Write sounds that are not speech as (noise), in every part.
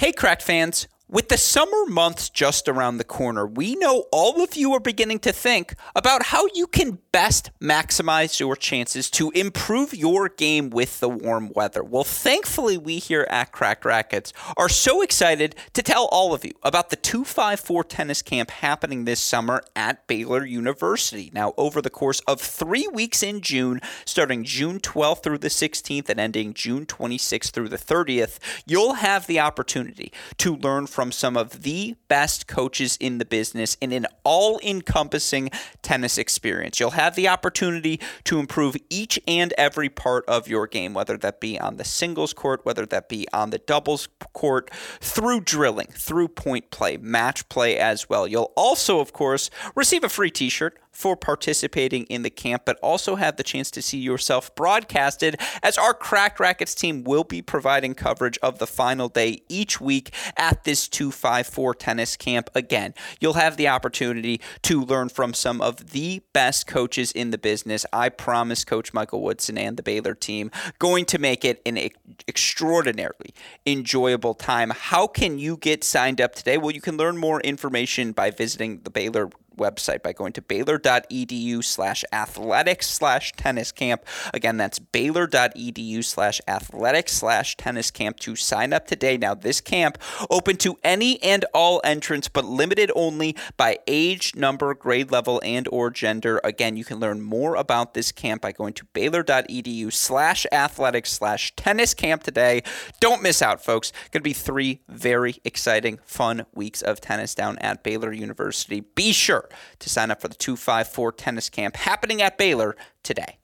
Hey, Cracked fans. With the summer months just around the corner, we know all of you are beginning to think about how you can best maximize your chances to improve your game with the warm weather. Well, thankfully, we here at Cracked Racquets are so excited to tell all of you about the 254 tennis camp happening this summer at Baylor University. Now, over the course of three weeks in June, starting June 12th through the 16th and ending June 26th through the 30th, you'll have the opportunity to learn from from some of the best coaches in the business in an all encompassing tennis experience. You'll have the opportunity to improve each and every part of your game, whether that be on the singles court, whether that be on the doubles court, through drilling, through point play, match play as well. You'll also, of course, receive a free t shirt for participating in the camp, but also have the chance to see yourself broadcasted as our Cracked Racquets team will be providing coverage of the final day each week at this 254 tennis camp. Again, you'll have the opportunity to learn from some of the best coaches in the business. I promise Coach Michael Woodson and the Baylor team going to make it an extraordinarily enjoyable time. How can you get signed up today? Well, you can learn more information by visiting the Baylor website by going to baylor.edu slash athletics slash tennis camp. Again, that's baylor.edu slash athletics slash tennis camp to sign up today. Now, this camp open to any and all entrants, but limited only by age, number, grade level, and or gender. Again, you can learn more about this camp by going to baylor.edu slash athletics slash tennis camp today. Don't miss out, folks. Going to be three very exciting, fun weeks of tennis down at Baylor University. Be sure to sign up for the 254 tennis camp happening at Baylor today.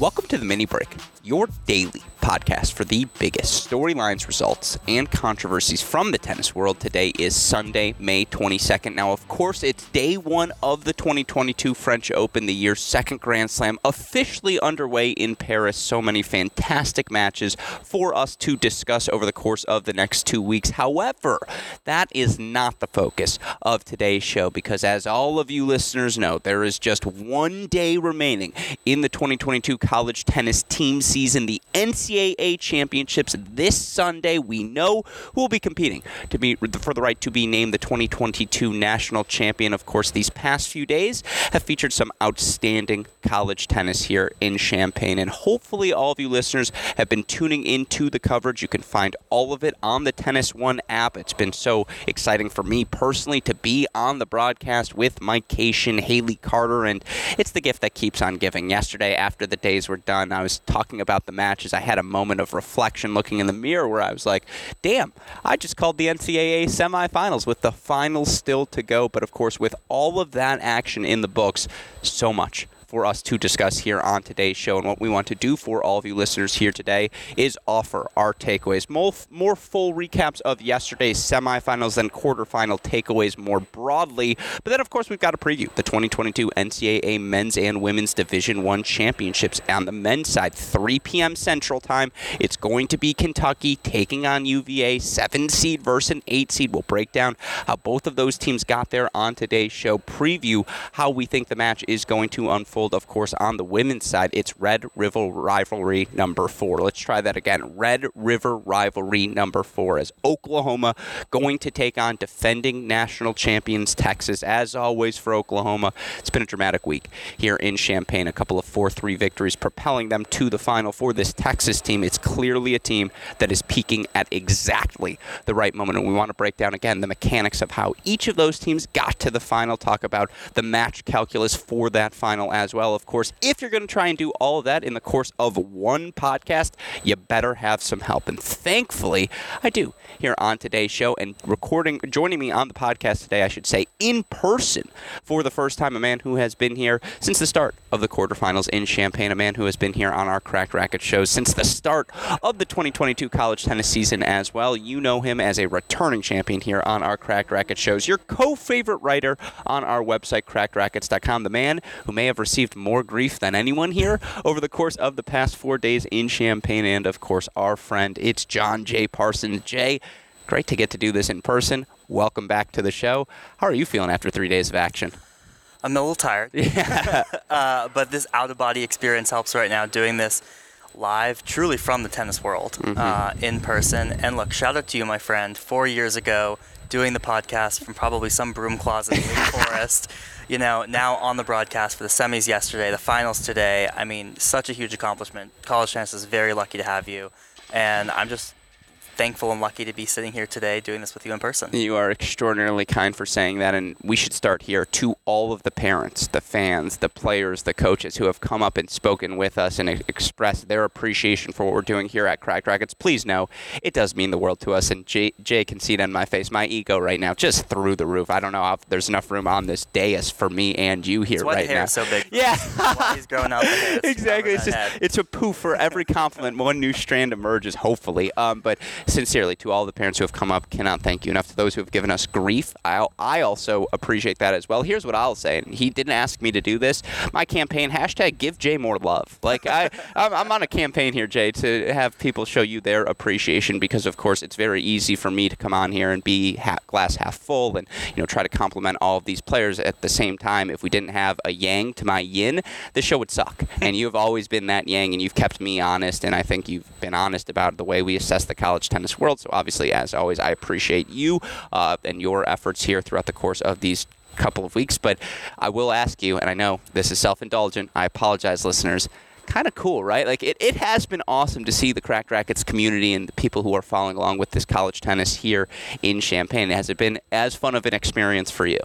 Welcome to the mini break, your daily podcast for the biggest storylines, results, and controversies from the tennis world. Today is Sunday, May 22nd. Now, of course, it's day one of the 2022 French Open, the year's second Grand Slam, officially underway in Paris. So many fantastic matches for us to discuss over the course of the next two weeks. However, that is not the focus of today's show because, as all of you listeners know, there is just one day remaining in the 2022 college tennis team season. The NCAA championships this Sunday. We know who will be competing to be for the right to be named the 2022 national champion. Of course, these past few days have featured some outstanding college tennis here in Champaign, and hopefully, all of you listeners have been tuning into the coverage. You can find all of it on the Tennis One app. It's been so exciting for me personally to be on the broadcast with Mike Cation, Haley Carter, and it's the gift that keeps on giving. Yesterday, after the days were done, I was talking about the matches. I had a moment of reflection looking in the mirror where I was like, damn, I just called the NCAA semifinals with the finals still to go. But of course, with all of that action in the books, so much for us to discuss here on today's show. And what we want to do for all of you listeners here today is offer our takeaways, more, more full recaps of yesterday's semifinals and quarterfinal takeaways more broadly. But then, of course, we've got a preview the 2022 NCAA Men's and Women's Division One Championships on the men's side, 3 p.m. Central Time. It's going to be Kentucky taking on UVA, seven seed versus an eight seed. We'll break down how both of those teams got there on today's show, preview how we think the match is going to unfold of course, on the women's side, it's Red River Rivalry number four. Let's try that again. Red River Rivalry number four as Oklahoma going to take on defending national champions Texas. As always for Oklahoma, it's been a dramatic week here in Champaign. A couple of 4 3 victories propelling them to the final for this Texas team. It's clearly a team that is peaking at exactly the right moment. And we want to break down again the mechanics of how each of those teams got to the final, talk about the match calculus for that final as well. Of course, if you're going to try and do all of that in the course of one podcast, you better have some help. And thankfully, I do here on today's show and recording, joining me on the podcast today, I should say, in person for the first time, a man who has been here since the start of the quarterfinals in Champaign, a man who has been here on our Cracked Racquet shows since the start of the 2022 college tennis season as well. You know him as a returning champion here on our Cracked Racquet shows, your co favorite writer on our website, crackedracquets.com, the man who may have received received more grief than anyone here over the course of the past four days in Champaign, and of course, our friend, it's John J. Parsons. Jay, great to get to do this in person. welcome back to the show. How are you feeling after three days of action? I'm a little tired. (laughs) Yeah. (laughs) uh, but this out of body experience helps right now doing this live, truly from the tennis world, Mm-hmm. uh, in person. And look, shout out to you, my friend. Four years ago, doing the podcast from probably some broom closet in the (laughs) Forest. You know, now on the broadcast for the semis yesterday, the finals today. I mean, such a huge accomplishment. College Tennis is very lucky to have you. And I'm just thankful and lucky to be sitting here today doing this with you in person. You are extraordinarily kind for saying that, and we should start here to all of the parents, the fans, the players, the coaches who have come up and spoken with us and expressed their appreciation for what we're doing here at Crack Racquets. Please know it does mean the world to us, and Jay, Jay can see it on my face. My ego right now just through the roof. I don't know if there's enough room on this dais for me and you here right now. is so big. (laughs) Yeah. He's growing out the hair. It's (laughs) exactly. It's just head. it's a poof for every (laughs) compliment. One new strand emerges, hopefully. Um, but sincerely, to all the parents who have come up, cannot thank you enough. To those who have given us grief, I I also appreciate that as well. Here's what I'll say. And he didn't ask me to do this. My campaign hashtag Give Jay more love. Like I (laughs) I'm, I'm on a campaign here, Jay, to have people show you their appreciation because of course it's very easy for me to come on here and be ha- glass half full and you know try to compliment all of these players at the same time. If we didn't have a yang to my yin, the show would suck. (laughs) and you have always been that yang, and you've kept me honest, and I think you've been honest about the way we assess the college tennis world. So obviously, as always, I appreciate you uh, and your efforts here throughout the course of these couple of weeks. But I will ask you, and I know this is self-indulgent. I apologize, listeners kind of cool, right? Like it, it has been awesome to see the Cracked Racquets community and the people who are following along with this college tennis here in Champaign. Has it been as fun of an experience for you?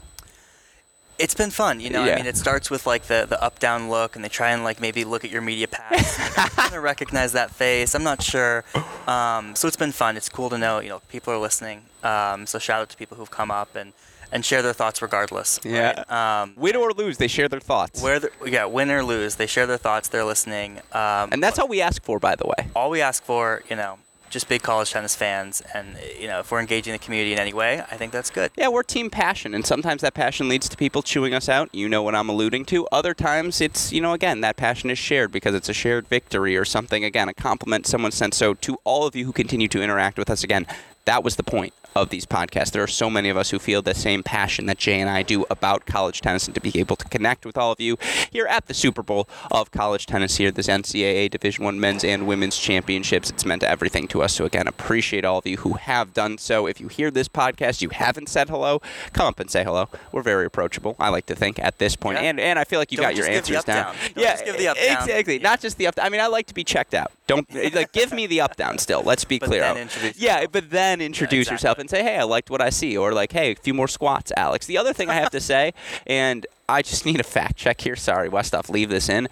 It's been fun, you know. Yeah. I mean, it starts with like the, the up down look, and they try and like maybe look at your media pass. I'm gonna recognize that face. I'm not sure. Um, so it's been fun. It's cool to know, you know, people are listening. Um, so shout out to people who've come up and, and share their thoughts regardless. Yeah. Right? Um, Win or lose, they share their thoughts. where the, yeah, win or lose, they share their thoughts. They're listening. Um, and that's all we ask for, by the way. all we ask for, you know, just big college tennis fans, and you know, if we're engaging the community in any way, I think that's good. Yeah, we're team passion, and sometimes that passion leads to people chewing us out. You know what I'm alluding to. Other times, it's, you know, again, that passion is shared because it's a shared victory or something. Again, a compliment someone sent. So, to all of you who continue to interact with us, again, that was the point of these podcasts. There are so many of us who feel the same passion that Jay and I do about college tennis, and to be able to connect with all of you here at the Super Bowl of college tennis here, at this NCAA Division One men's and women's championships. It's meant everything to us. So again, appreciate all of you who have done so. If you hear this podcast, you haven't said hello, come up and say hello. We're very approachable. I like to think at this point, Yeah. and and I feel like you Don't got your just give the answers down. yeah, just give the up down. exactly. Not just the up. I mean, I like to be checked out. Don't like give me the up down. Still, let's be But clear. yeah, but then introduce exactly. yourself and say, "Hey, I liked what I see," or like, "Hey, a few more squats, Alex." The other thing I have to say, (laughs) and I just need a fact check here. Sorry, Westoff, leave this in.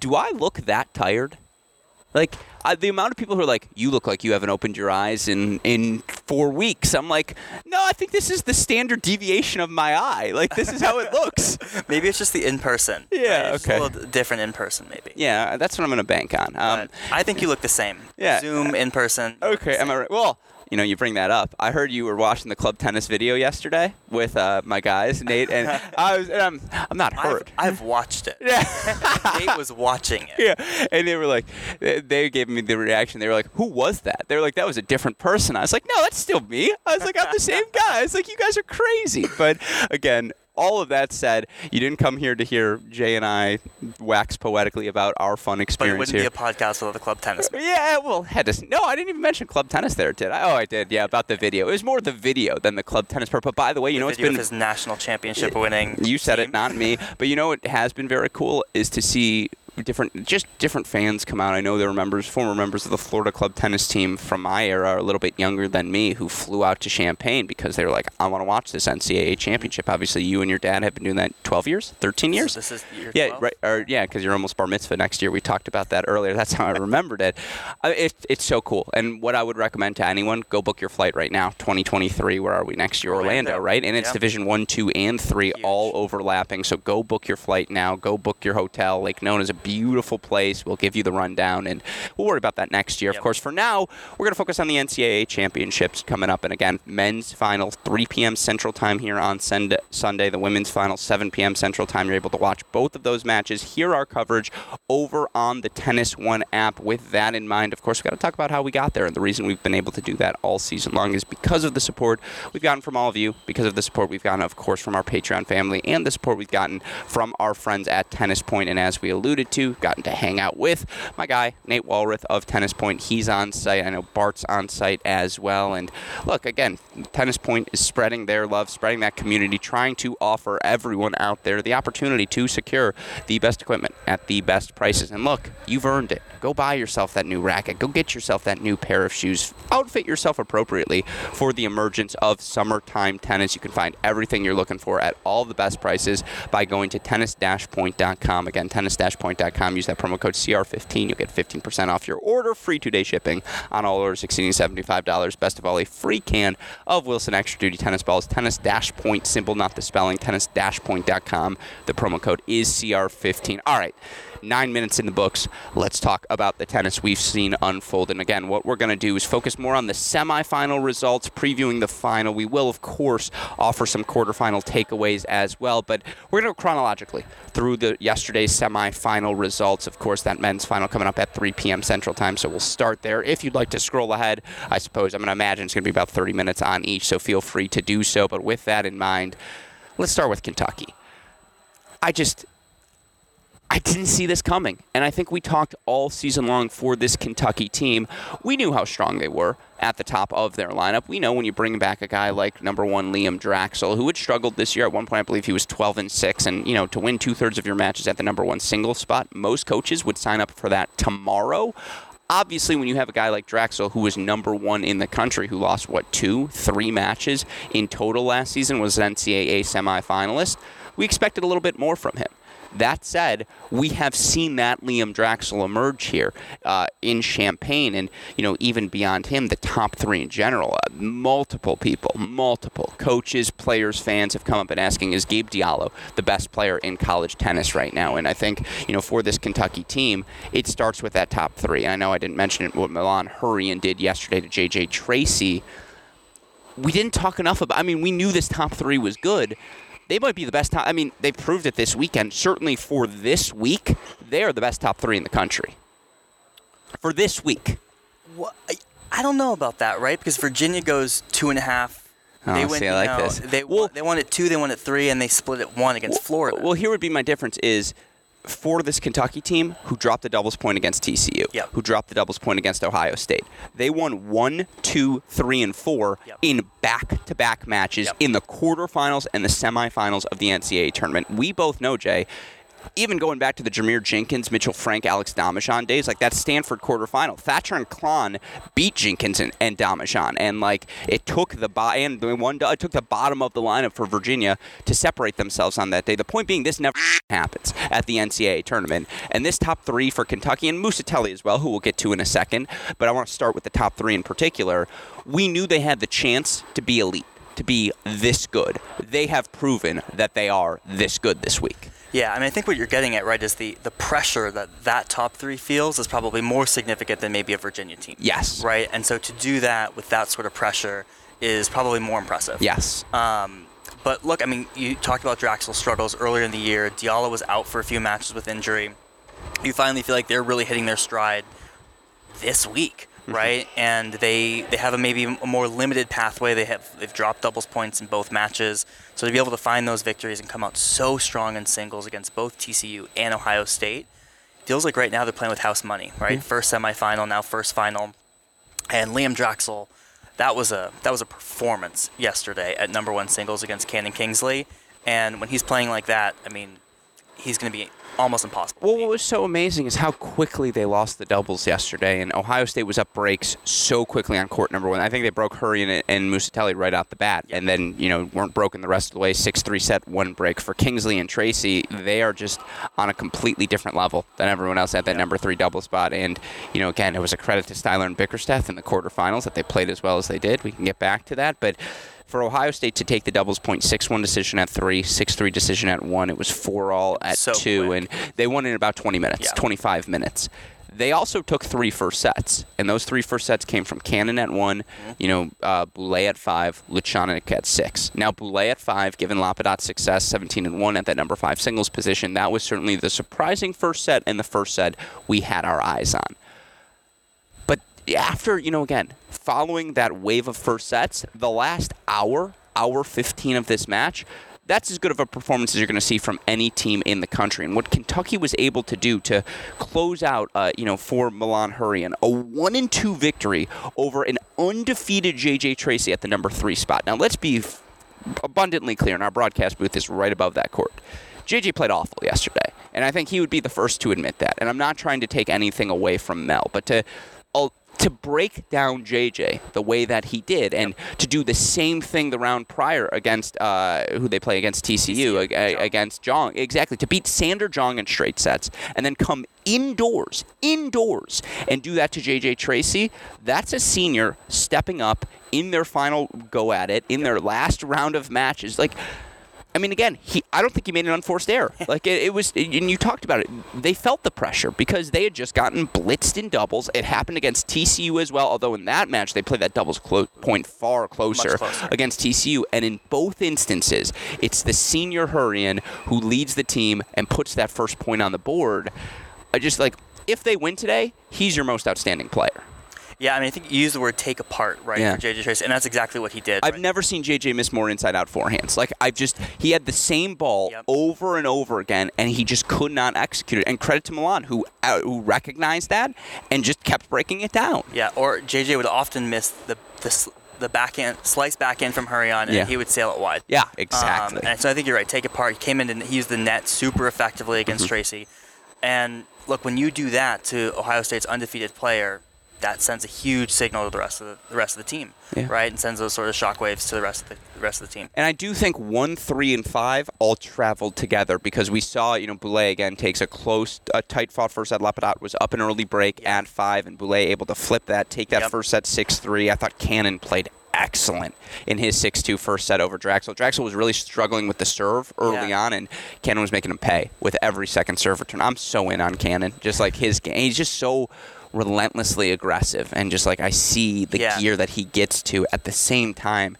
Do I look that tired? Like I, the amount of people who are like, "You look like you haven't opened your eyes in in four weeks." I'm like, no, I think this is the standard deviation of my eye. Like this is how it looks. (laughs) Maybe it's just the in person. Yeah, It's okay. a little different in person, maybe. Yeah, that's what I'm gonna bank on. Um, I think you look the same. (laughs) Yeah. Zoom in person. Okay, am I right? Well, you know, you bring that up. I heard you were watching the club tennis video yesterday with uh, my guys, Nate, and (laughs) I was. And I'm, I'm not I've, hurt. I've watched it. Yeah. (laughs) Nate was watching it. yeah, and they were like, they- they gave me the reaction. They were like, "Who was that?" They were like, "That was a different person." I was like, "No, that's still me." I was like, "I'm the same guy." I was like, "You guys are crazy." But again, all of that said, you didn't come here to hear Jay and I wax poetically about our fun experience But it wouldn't here. be a podcast without the club tennis. (laughs) Yeah, well, had to. No, I didn't even mention club tennis there, did I? Oh, I did. Yeah, about the video. It was more the video than the club tennis part. But by the way, you know, it's been of his national championship winning. you said it, not me. But you know what has been very cool is to see different, just different fans come out. I know there were members, former members of the Florida club tennis team from my era, a little bit younger than me, who flew out to Champaign because they were like, "I want to watch this NCAA championship." Obviously, you and your dad have been doing that 12 years, 13 years. This is year Yeah, 12? right. Or yeah, because you're almost bar mitzvah next year. We talked about that earlier. That's how I remembered it. Uh, it. It's so cool. And what I would recommend to anyone: go book your flight right now. 2023. Where are we next year? Orlando, Orlando. right? And it's Yeah. Division One, Two, and Three, Huge. all overlapping. So go book your flight now. Go book your hotel. Lake Nona is a beautiful place. We'll give you the rundown, and we'll worry about that next year. Yep. Of course, for now, we're going to focus on the NCAA championships coming up. And again, men's final 3 p.m. Central Time here on Sund- Sunday. The women's final 7 p.m. Central Time. You're able to watch both of those matches. Hear our coverage over on the Tennis One app. With that in mind, of course, we've got to talk about how we got there. And the reason we've been able to do that all season long is because of the support we've gotten from all of you, because of the support we've gotten, of course, from our Patreon family, and the support we've gotten from our friends at Tennis Point. And as we alluded to, gotten to hang out with my guy, Nate Walrath of Tennis Point. He's on site. I know Bart's on site as well. And look, again, Tennis Point is spreading their love, spreading that community, trying to offer everyone out there the opportunity to secure the best equipment at the best prices. And look, you've earned it. Go buy yourself that new racket. Go get yourself that new pair of shoes. Outfit yourself appropriately for the emergence of summertime tennis. You can find everything you're looking for at all the best prices by going to tennis-point.com. Again, tennis-point.com. Use that promo code CR15. You'll get 15% off your order. Free two-day shipping on all orders exceeding $75. Best of all, a free can of Wilson Extra Duty tennis balls. Tennis-point, simple, not the spelling. Tennis-point.com. The promo code is CR15. All right nine minutes in the books. Let's talk about the tennis we've seen unfold. And again, what we're going to do is focus more on the semifinal results, previewing the final. We will, of course, offer some quarterfinal takeaways as well, but we're going to go chronologically through the yesterday's semifinal results. Of course, that men's final coming up at 3 p.m. Central Time, so we'll start there. If you'd like to scroll ahead, I suppose I'm going to imagine it's going to be about 30 minutes on each, so feel free to do so. But with that in mind, let's start with Kentucky. I just I didn't see this coming. And I think we talked all season long for this Kentucky team. We knew how strong they were at the top of their lineup. We know when you bring back a guy like number one Liam Draxl, who had struggled this year. At one point, I believe he was 12 and 6. And, you know, to win two thirds of your matches at the number one single spot, most coaches would sign up for that tomorrow. Obviously, when you have a guy like Draxl, who was number one in the country, who lost, what, two, three matches in total last season, was an NCAA semifinalist, we expected a little bit more from him. That said, we have seen that Liam Draxl emerge here uh, in Champaign, and you know even beyond him, the top three in general. Uh, multiple people, multiple coaches, players, fans have come up and asking, "Is Gabe Diallo the best player in college tennis right now?" And I think you know for this Kentucky team, it starts with that top three. I know I didn't mention it what Millen Hurrion did yesterday to JJ Tracy. We didn't talk enough about. I mean, we knew this top three was good they might be the best top. I mean, they proved it this weekend. Certainly for this week, they are the best top three in the country. For this week. Well, I, I don't know about that, right? Because Virginia goes two and a half. Oh, they see, went, I like know, this. They, Well- they won at two, they won at three, and they split at one against Florida. Well, here would be my difference is for this Kentucky team who dropped the doubles point against TCU, Yep. who dropped the doubles point against Ohio State. They won one, two, three, and four Yep. in back-to-back matches Yep. in the quarterfinals and the semifinals of the NCAA tournament. We both know, Jay. Even going back to the Jarmere Jenkins, Mitchell Frank, Alex Domijan days, like that Stanford quarterfinal, Thatcher and Klahn beat Jenkins and, and and like it took the bo- and the one it took the bottom of the lineup for Virginia to separate themselves on that day. The point being, this never (laughs) happens at the NCAA tournament, and this top three for Kentucky and Musatelli as well, who we'll get to in a second. But I want to start with the top three in particular. We knew they had the chance to be elite, to be this good. They have proven that they are this good this week. Yeah, I mean, I think what you're getting at, right, is the, the pressure that that top three feels is probably more significant than maybe a Virginia team. Yes. Right? And so to do that with that sort of pressure is probably more impressive. Yes. Um, but look, I mean, you talked about Draxl's struggles earlier in the year. Diallo was out for a few matches with injury. You finally feel like they're really hitting their stride this week, (laughs) right? And they they have a maybe a more limited pathway. They have they've dropped doubles points in both matches, so to be able to find those victories and come out so strong in singles against both TCU and Ohio State feels like right now they're playing with house money, right? Mm-hmm. First semifinal, now first final, and Liam Draxl. That was a that was a performance yesterday at number one singles against Cannon Kingsley, and when he's playing like that, I mean, he's going to be almost impossible. Well, what was so amazing is how quickly they lost the doubles yesterday, and Ohio State was up breaks so quickly on court number one. I think they broke Hurry and, and Musatelli right out the bat, and then you know weren't broken the rest of the way. Six three set one break for Kingsley and Tracy. They are just on a completely different level than everyone else at that number three double spot. And you know, again, it was a credit to Styler and Bickersteth in the quarterfinals that they played as well as they did. We can get back to that, but for Ohio State to take the doubles point, 6 1 decision at 3, 6 3 decision at 1. It was 4 all at So 2, quick. and they won in about 20 minutes, Yeah. 25 minutes. They also took three first sets, and those three first sets came from Cannon at one, Mm-hmm. you know, uh, Boulais at five, Lutschaunig at six. Now Boulais at five, given Lapadat's success, 17 and one at that number five singles position, that was certainly the surprising first set, and the first set we had our eyes on. After, you know, again, following that wave of first sets, the last hour, hour 15 of this match, that's as good of a performance as you're going to see from any team in the country. And what Kentucky was able to do to close out, uh, you know, for Millen Hurrion, a one and two victory over an undefeated JJ Tracy at the number three spot. Now, let's be f- abundantly clear, and our broadcast booth is right above that court. JJ played awful yesterday, and I think he would be the first to admit that. And I'm not trying to take anything away from Mel, but to to break down JJ the way that he did, and to do the same thing the round prior against uh, who they play against TCU, ag- Jong. against Jong, exactly to beat Sander Jong in straight sets, and then come indoors, indoors, and do that to JJ Tracy. That's a senior stepping up in their final go at it, in their last round of matches, like. I mean, again, he. I don't think he made an unforced error. (laughs) Like it, it was, and you talked about it. They felt the pressure because they had just gotten blitzed in doubles. It happened against TCU as well. Although in that match they played that doubles clo- point far closer, closer. against TCU, and in both instances, it's the senior Hurrion who leads the team and puts that first point on the board. I just like if they win today, he's your most outstanding player. Yeah, I mean, I think you use the word take apart, right, Yeah. for JJ Tracy, and that's exactly what he did. I've right? never seen JJ miss more inside out forehands. Like I've just he had the same ball Yep. over and over again, and he just could not execute it. And credit to Millen who uh, who recognized that and just kept breaking it down. Yeah, or JJ would often miss the the, the backhand slice backhand from Hurrion, and Yeah. he would sail it wide. Yeah, Um, exactly. and so I think you're right. Take apart. He came in and he used the net super effectively Mm-hmm. against Tracy. And look, when you do that to Ohio State's undefeated player, that sends a huge signal to the rest of the, the rest of the team, Yeah. right? And sends those sort of shockwaves to the rest of the, the rest of the team. And I do think one, three, and five all traveled together because we saw, you know, Boulais again takes a close, a tight fought first set. Lapadat was up an early break Yeah. at five, and Boulais able to flip that, take that Yep. first set six three. I thought Cannon played excellent in his 6-2 first set over Draxl. Draxl was really struggling with the serve early Yeah. on, and Cannon was making him pay with every second serve return. I'm so in on Cannon, just like his game. He's just so relentlessly aggressive, and just like I see the Yeah. gear that he gets to at the same time.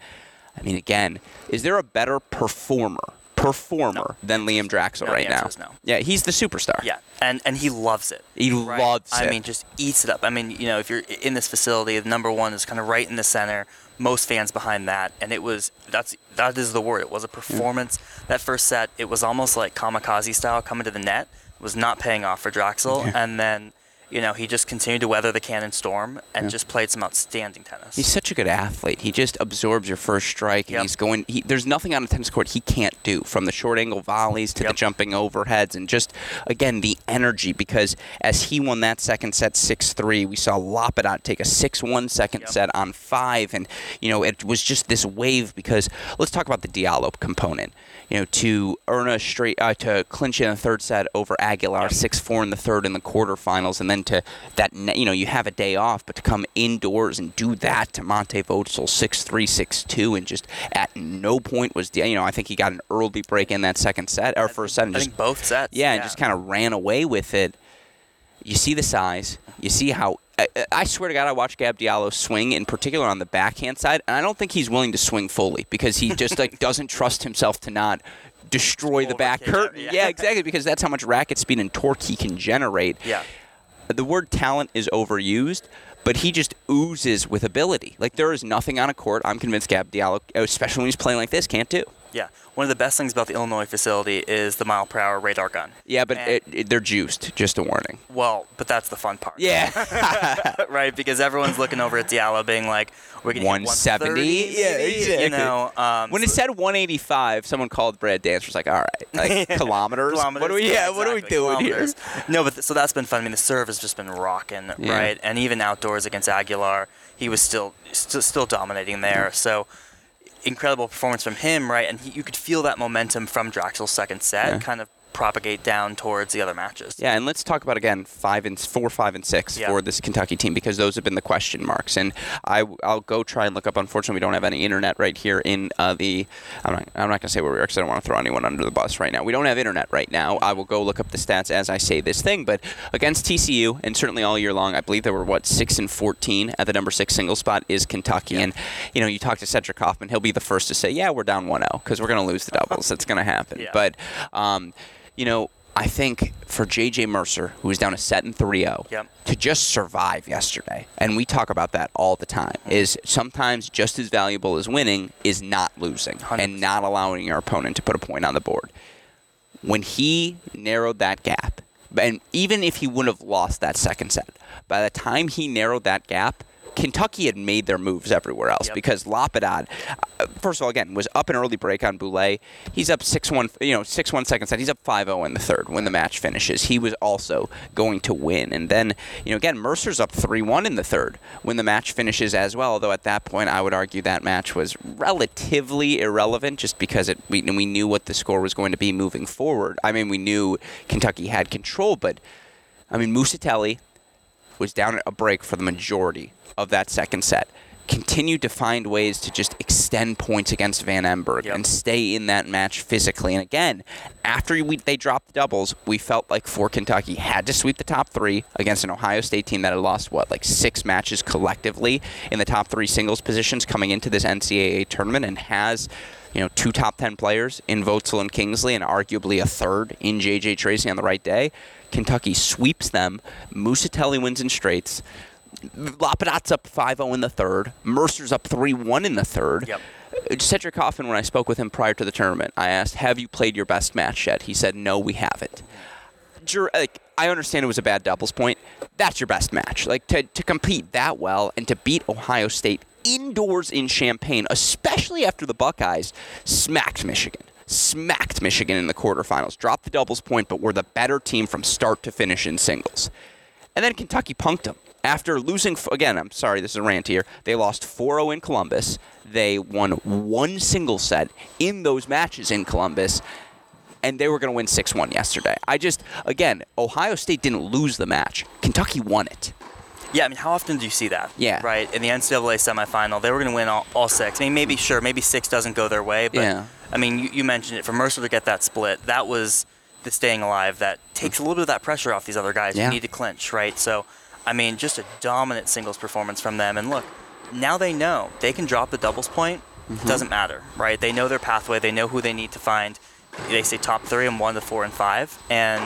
I mean, again, is there a better performer performer than Liam Draxl No, right now? no. Yeah, he's the superstar. Yeah, and and he loves it. He right? loves I it. I mean, just eats it up. I mean, you know, if you're in this facility, the number one is kind of right in the center. Most fans behind that, and it was that's that is the word. It was a performance. That first set, it was almost like kamikaze style coming to the net. Was not paying off for Draxl, Yeah. and then. You know, he just continued to weather the cannon storm and just played some outstanding tennis. He's such a good athlete. He just absorbs your first strike, and Yep. he's going. He, there's nothing on a tennis court he can't do, from the short angle volleys to the jumping overheads, and just again the energy. Because as he won that second set six three, we saw Lapadat take a six one second Yep. set on five, and you know it was just this wave. Because let's talk about the Diallo component. You know, to earn a straight, uh, to clinch in the third set over Aguilar, Yep. six four in the third in the quarterfinals, and then to that you know you have a day off, but to come indoors and do that to Monte Vocel six three six two, and just at no point was you know I think he got an early break in that second set or first set, and I just think both sets. yeah, and just kind of ran away with it. You see the size. You see how. I, swear to God, I watched Gab Diallo swing, in particular on the backhand side, and I don't think he's willing to swing fully because he just like (laughs) doesn't trust himself to not destroy the back curtain. yeah. Yeah, (laughs) exactly, because that's how much racket speed and torque he can generate. Yeah. The word talent is overused, but he just oozes with ability. Like there is nothing on a court. I'm convinced Gab Diallo, especially when he's playing like this, can't do. Yeah. One of the best things about the Illinois facility is the mile per hour radar gun. Yeah, but it, it, they're juiced. Just a warning. Well, but that's the fun part. Yeah. (laughs) (laughs) right? Because everyone's looking over at Diallo, being like, "We're going to 170? 170." Yeah, exactly. You know, um, When it said 185, someone called Brad Dance was like, "All right, (laughs) like kilometers. kilometers, What are we? Yeah, what are we doing kilometers. here?" No, but th- so that's been fun. I mean, the serve has just been rocking, Yeah. right? And even outdoors against Aguilar, he was still st- still dominating there. So incredible performance from him, right? And he, you could feel that momentum from Draxl's second set, Yeah. kind of propagate down towards the other matches. Yeah, and let's talk about again five and four, five and six Yeah. for this Kentucky team because those have been the question marks. And I, I'll go try and look up. Unfortunately, we don't have any internet right here in uh, the. I'm not. I'm not gonna say where we are because I don't want to throw anyone under the bus right now. We don't have internet right now. I will go look up the stats as I say this thing. But against TCU and certainly all year long, I believe there were what six and fourteen at the number six single spot is Kentucky. And you know, you talk to Cedric Kauffmann, he'll be the first to say, "Yeah, we're down 1-0 because we're gonna lose the doubles. (laughs) That's gonna happen." Yeah. But um, you know. I think for JJ Mercer, who was down a set in 3 0, Yep. to just survive yesterday, and we talk about that all the time, is sometimes just as valuable as winning is not losing and 100%. not allowing your opponent to put a point on the board. When he narrowed that gap, and even if he would have lost that second set, by the time he narrowed that gap, Kentucky had made their moves everywhere else Yep. because Lapadat, uh, first of all, again, was up an early break on Boulais. He's up 6 1, you know, 6 1 second set. He's up 5 0 in the third when the match finishes. He was also going to win. And then, you know, again, Mercer's up 3 1 in the third when the match finishes as well. Although at that point, I would argue that match was relatively irrelevant just because it we, we knew what the score was going to be moving forward. I mean, we knew Kentucky had control, but I mean, Musatelli was down at a break for the majority of that second set. Continued to find ways to just extend points against Van Emburgh Yep. and stay in that match physically. And again, after we, they dropped the doubles, we felt like for Kentucky had to sweep the top three against an Ohio State team that had lost what like six matches collectively in the top three singles positions coming into this NCAA tournament and has you know, two top 10 players in Vocel and Kingsley, and arguably a third in J.J. Tracy on the right day. Kentucky sweeps them. Musatelli wins in straights. Lapadat's up 5 0 in the third. Mercer's up 3 1 in the third. Yep. Cedric Kauffmann, when I spoke with him prior to the tournament, I asked, Have you played your best match yet? He said, No, we haven't. Jur- like, I understand it was a bad doubles point. That's your best match. Like to, to compete that well and to beat Ohio State indoors in Champaign, especially after the Buckeyes smacked Michigan. Smacked Michigan in the quarterfinals. Dropped the doubles point, but were the better team from start to finish in singles. And then Kentucky punked them. After losing, again, I'm sorry, this is a rant here. They lost 4 0 in Columbus. They won one single set in those matches in Columbus and they were going to win 6 1 yesterday. I just, again, Ohio State didn't lose the match. Kentucky won it. Yeah, I mean, how often do you see that? Yeah. Right? In the NCAA semifinal, they were going to win all, all six. I mean, maybe, sure, maybe six doesn't go their way, but Yeah. I mean, you, you mentioned it. For Mercer to get that split, that was the staying alive that takes a little bit of that pressure off these other guys Yeah. who need to clinch, right? So, I mean, just a dominant singles performance from them. And look, now they know they can drop the doubles point. Mm-hmm. It doesn't matter, right? They know their pathway. They know who they need to find. They say top three and one to four and five. And,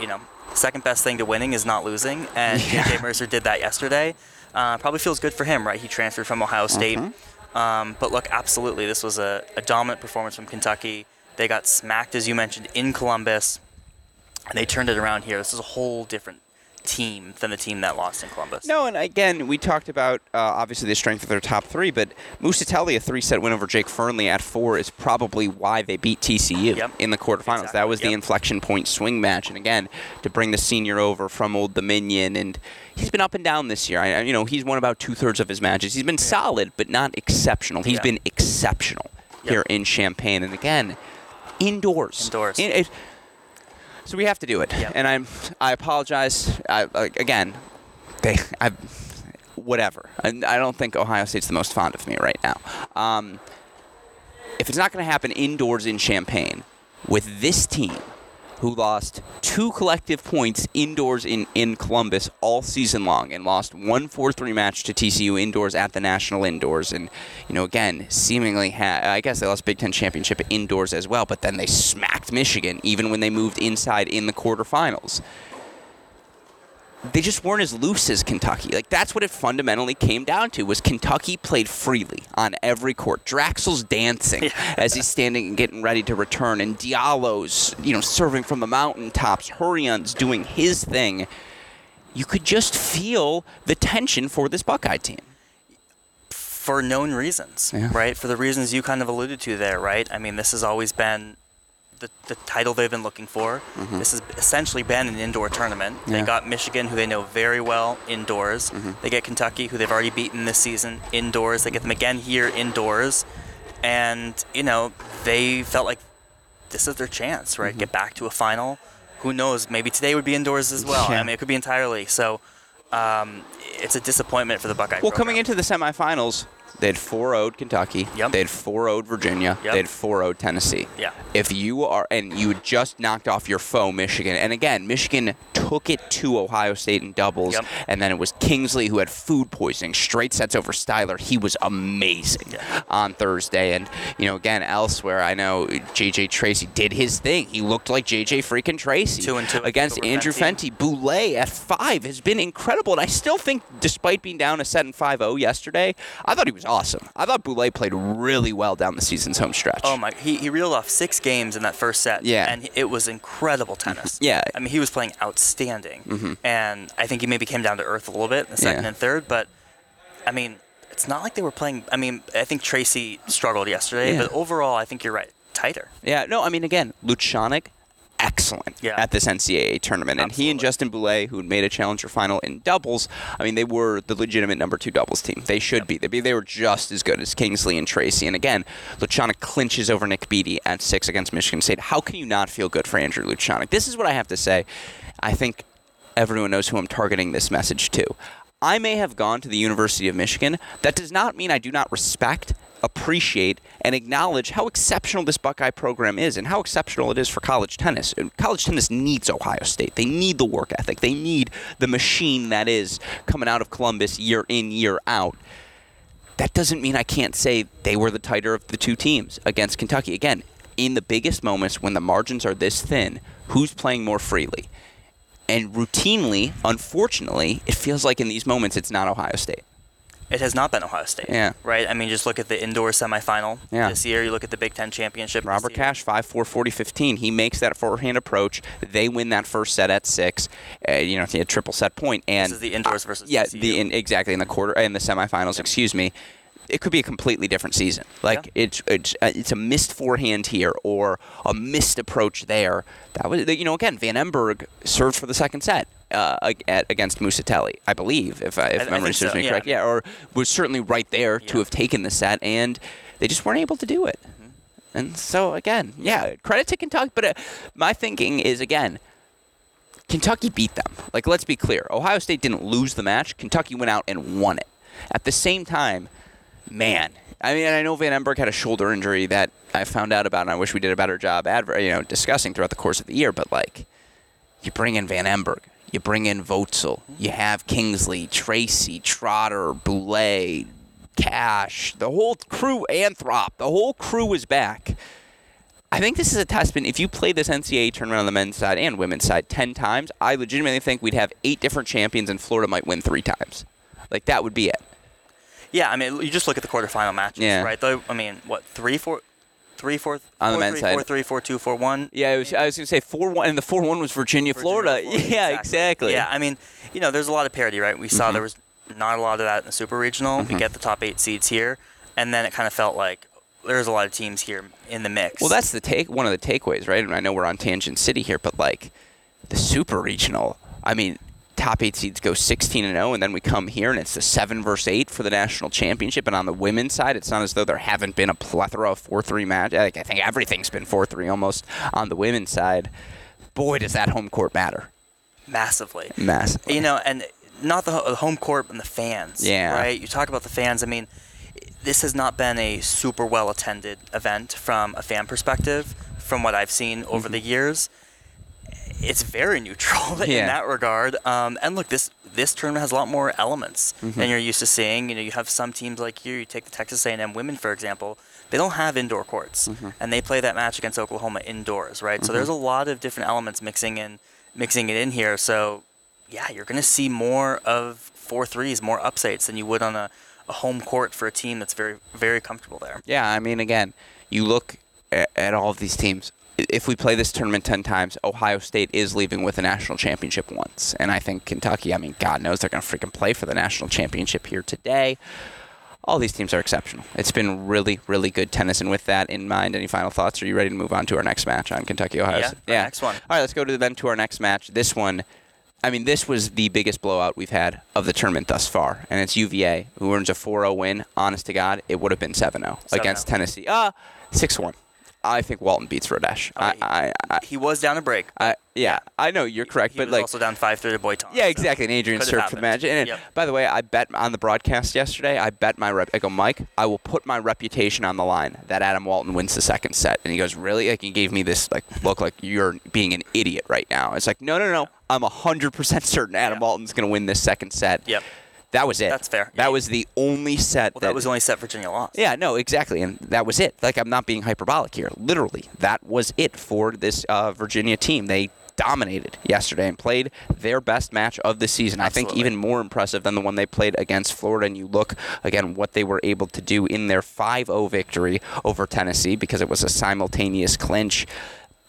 you know, second best thing to winning is not losing. And (laughs) Yeah. JJ Mercer did that yesterday. Uh, probably feels good for him, right? He transferred from Ohio State. Mm-hmm. Um, but look, absolutely, this was a, a dominant performance from Kentucky. They got smacked, as you mentioned, in Columbus, and they turned it around here. This is a whole different team than the team that lost in Columbus. No, and again, we talked about uh, obviously the strength of their top three, but Musatelli, a three set win over Jake Fearnley at four, is probably why they beat TCU Yep. in the quarterfinals. Exactly, That was the inflection point swing match. And again, to bring the senior over from Old Dominion, and he's been up and down this year. I, you know, he's won about two thirds of his matches. He's been solid, but not exceptional. He's Yeah. been exceptional Yep. here in Champaign. And again, indoors. Indoors. In- it- so we have to do it, Yep. and I'm. I apologize. I, again, they. I. Whatever. I, I don't think Ohio State's the most fond of me right now. Um, if it's not going to happen indoors in Champaign with this team who lost two collective points indoors in, in Columbus all season long and lost one 4-3 match to TCU indoors at the National Indoors. And you know again seemingly ha- I guess they lost Big 10 championship indoors as well but then they smacked Michigan even when they moved inside in the quarterfinals they just weren't as loose as Kentucky. Like that's what it fundamentally came down to was Kentucky played freely on every court. Draxl's dancing (laughs) as he's standing and getting ready to return, and Diallo's you know serving from the mountaintops. Hurrion's doing his thing. You could just feel the tension for this Buckeye team. for known reasons, Yeah. right? For the reasons you kind of alluded to there, right? I mean, this has always been the, the title they've been looking for. This has essentially been an indoor tournament. Mm-hmm. Yeah. Mm-hmm. They got Michigan, who they know very well, indoors. They get Kentucky, who they've already beaten this season, indoors. They get them again here indoors. And, you know, they felt like this is their chance, right? Get back to a final. Who knows? Maybe today would be indoors as well. Yeah. I mean, it could be entirely. So um, it's a disappointment for the Buckeye. Well, coming into the semifinals, they had 4 0 Kentucky. Yep. They had 4 0 Virginia. Yep. They had 4 0 Tennessee. Yeah. If you are, and you just knocked off your foe, Michigan, and again, Michigan took it to Ohio State in doubles, Yep. and then it was Kingsley who had food poisoning, straight sets over Styler. He was amazing Yeah. on Thursday. And, you know, again, elsewhere, I know JJ Tracy did his thing. He looked like JJ freaking Tracy. Two and two Against Andrew Fenty. Fenty. Boulais at five has been incredible. And I still think, despite being down a set and 5 0 yesterday, I thought he was awesome. I thought Boulais played really well down the season's home stretch. Oh my! He, he reeled off six games in that first set. Yeah. and it was incredible tennis. (laughs) Yeah. I mean he was playing outstanding, mm-hmm. and I think he maybe came down to earth a little bit in the second Yeah. and third. But I mean, it's not like they were playing. I mean, I think Tracy struggled yesterday, Yeah. but overall, I think you're right. Tighter. Yeah, no, I mean, again, Lutschaunig, excellent Yeah. at this NCAA tournament. And he and Justin Boulais, who made a challenger final in doubles, I mean, they were the legitimate number two doubles team. They should be. They, be. they were just as good as Kingsley and Tracy. And again, Lutschaunig clinches over Nick Beatty at six against Michigan State. How can you not feel good for Andrew Lutschaunig? This is what I have to say. I think everyone knows who I'm targeting this message to. I may have gone to the University of Michigan. That does not mean I do not respect, appreciate, and acknowledge how exceptional this Buckeye program is and how exceptional it is for college tennis. And college tennis needs Ohio State. They need the work ethic. They need the machine that is coming out of Columbus year in, year out. That doesn't mean I can't say they were the tighter of the two teams against Kentucky. Again, in the biggest moments when the margins are this thin, who's playing more freely? And routinely, unfortunately, it feels like in these moments it's not Ohio State. It has not been Ohio State. Yeah. Right. I mean, just look at the indoor semifinal Yeah. this year. You look at the Big Ten championship. Robert. Cash, 5 4 40 15. He makes that forehand approach. They win that first set at six. Uh, you know, a triple set point. And This is the indoors versus Yeah, TCU. the in, exactly in the quarter in the semifinals. Excuse me. It could be a completely different season. Like Yeah. it's it's uh, it's a missed forehand here or a missed approach there. That was you know again Van Emburgh served for the second set. Uh, at, against Musatelli, I believe, if, I, if I- memory serves so, me yeah. correct. Yeah, or was certainly right there to have taken the set, and they just weren't able to do it. Mm-hmm. And so again, yeah, credit to Kentucky. But uh, my thinking is again, Kentucky beat them. Like let's be clear, Ohio State didn't lose the match. Kentucky went out and won it. At the same time, man, I mean, I know Van Emburgh had a shoulder injury that I found out about, and I wish we did a better job adver- you know, discussing throughout the course of the year. But like, you bring in Van Emburgh, you bring in Vocel, you have Kingsley, Tracy, Trotter, Boulais, Cash, the whole crew, Anthrop, the whole crew is back. I think this is a testament. If you play this NCAA tournament on the men's side and women's side 10 times, I legitimately think we'd have eight different champions and Florida might win three times. Like, that would be it. Yeah, I mean, you just look at the quarterfinal matches, Yeah. right? Though, I mean, what three, four, three, four, On the men's three, side. four, three, four, two, four, one. Yeah, I was, I was going to say 4 1, and the 4 1 was Virginia, Virginia, Florida. Florida, (laughs) Yeah, exactly. Yeah, I mean, you know, there's a lot of parity, right? We saw Mm-hmm. there was not a lot of that in the super regional. We get the top eight seeds here, and then it kind of felt like there's a lot of teams here in the mix. Well, that's the take. One of the takeaways, right? And I know we're on Tangent City here, but like the Super Regional. I mean, top eight seeds go 16 and 0, and then we come here and it's the seven versus eight for the national championship. And on the women's side, it's not as though there haven't been a plethora of four three match. Like I think everything's been four three almost on the women's side. Boy, does that home court matter massively. massively. You know, and not the, the home court and the fans. Yeah. Right. You talk about the fans. I mean, this has not been a super well attended event from a fan perspective, from what I've seen over Mm-hmm. the years. It's very neutral (laughs) Yeah. in that regard. Um, and look, this this tournament has a lot more elements Mm-hmm. than you're used to seeing. You know, you have some teams like here. You take the Texas A&M women, for example. They don't have indoor courts, Mm-hmm. and they play that match against Oklahoma indoors, right? So there's a lot of different elements mixing in, mixing it in here. So yeah, you're going to see more of four threes, more upsets than you would on a, a home court for a team that's very, very comfortable there. Yeah, I mean, again, you look at, at all of these teams. If we play this tournament 10 times, Ohio State is leaving with a national championship once. And I think Kentucky, I mean, God knows they're going to freaking play for the national championship here today. All these teams are exceptional. It's been really, really good tennis. And with that in mind, any final thoughts? Are you ready to move on to our next match on Kentucky, Ohio Yeah, State? our next one. All right, let's go to then to our next match. This one, I mean, this was the biggest blowout we've had of the tournament thus far, and it's UVA who earns a 4-0 win. Honest to God, it would have been 7-0 against Tennessee. Uh 6-1. I think Walton beats Rodesch. Oh, I, I, I, He was down a break. I, yeah, I know you're correct, He but was like also down five three to Boyton. Yeah, exactly. And Adrian served for the match. And Yep. by the way, I bet on the broadcast yesterday. I bet my rep. I go, Mike. I will put my reputation on the line that Adam Walton wins the second set. And he goes, really? Like he gave me this like look like you're being an idiot right now. It's like no, no, no. I'm hundred percent certain Adam Yeah. Walton's going to win this second set. Yep. That was it. That's fair. That Yeah. was the only set Well, that was the only set Virginia lost. yeah, no, exactly, and that was it. Like I'm not being hyperbolic here. Literally, that was it for this uh, Virginia team. They dominated yesterday and played their best match of the season. I think even more impressive than the one they played against Florida. And you look again what they were able to do in their 5-0 victory over Tennessee because it was a simultaneous clinch.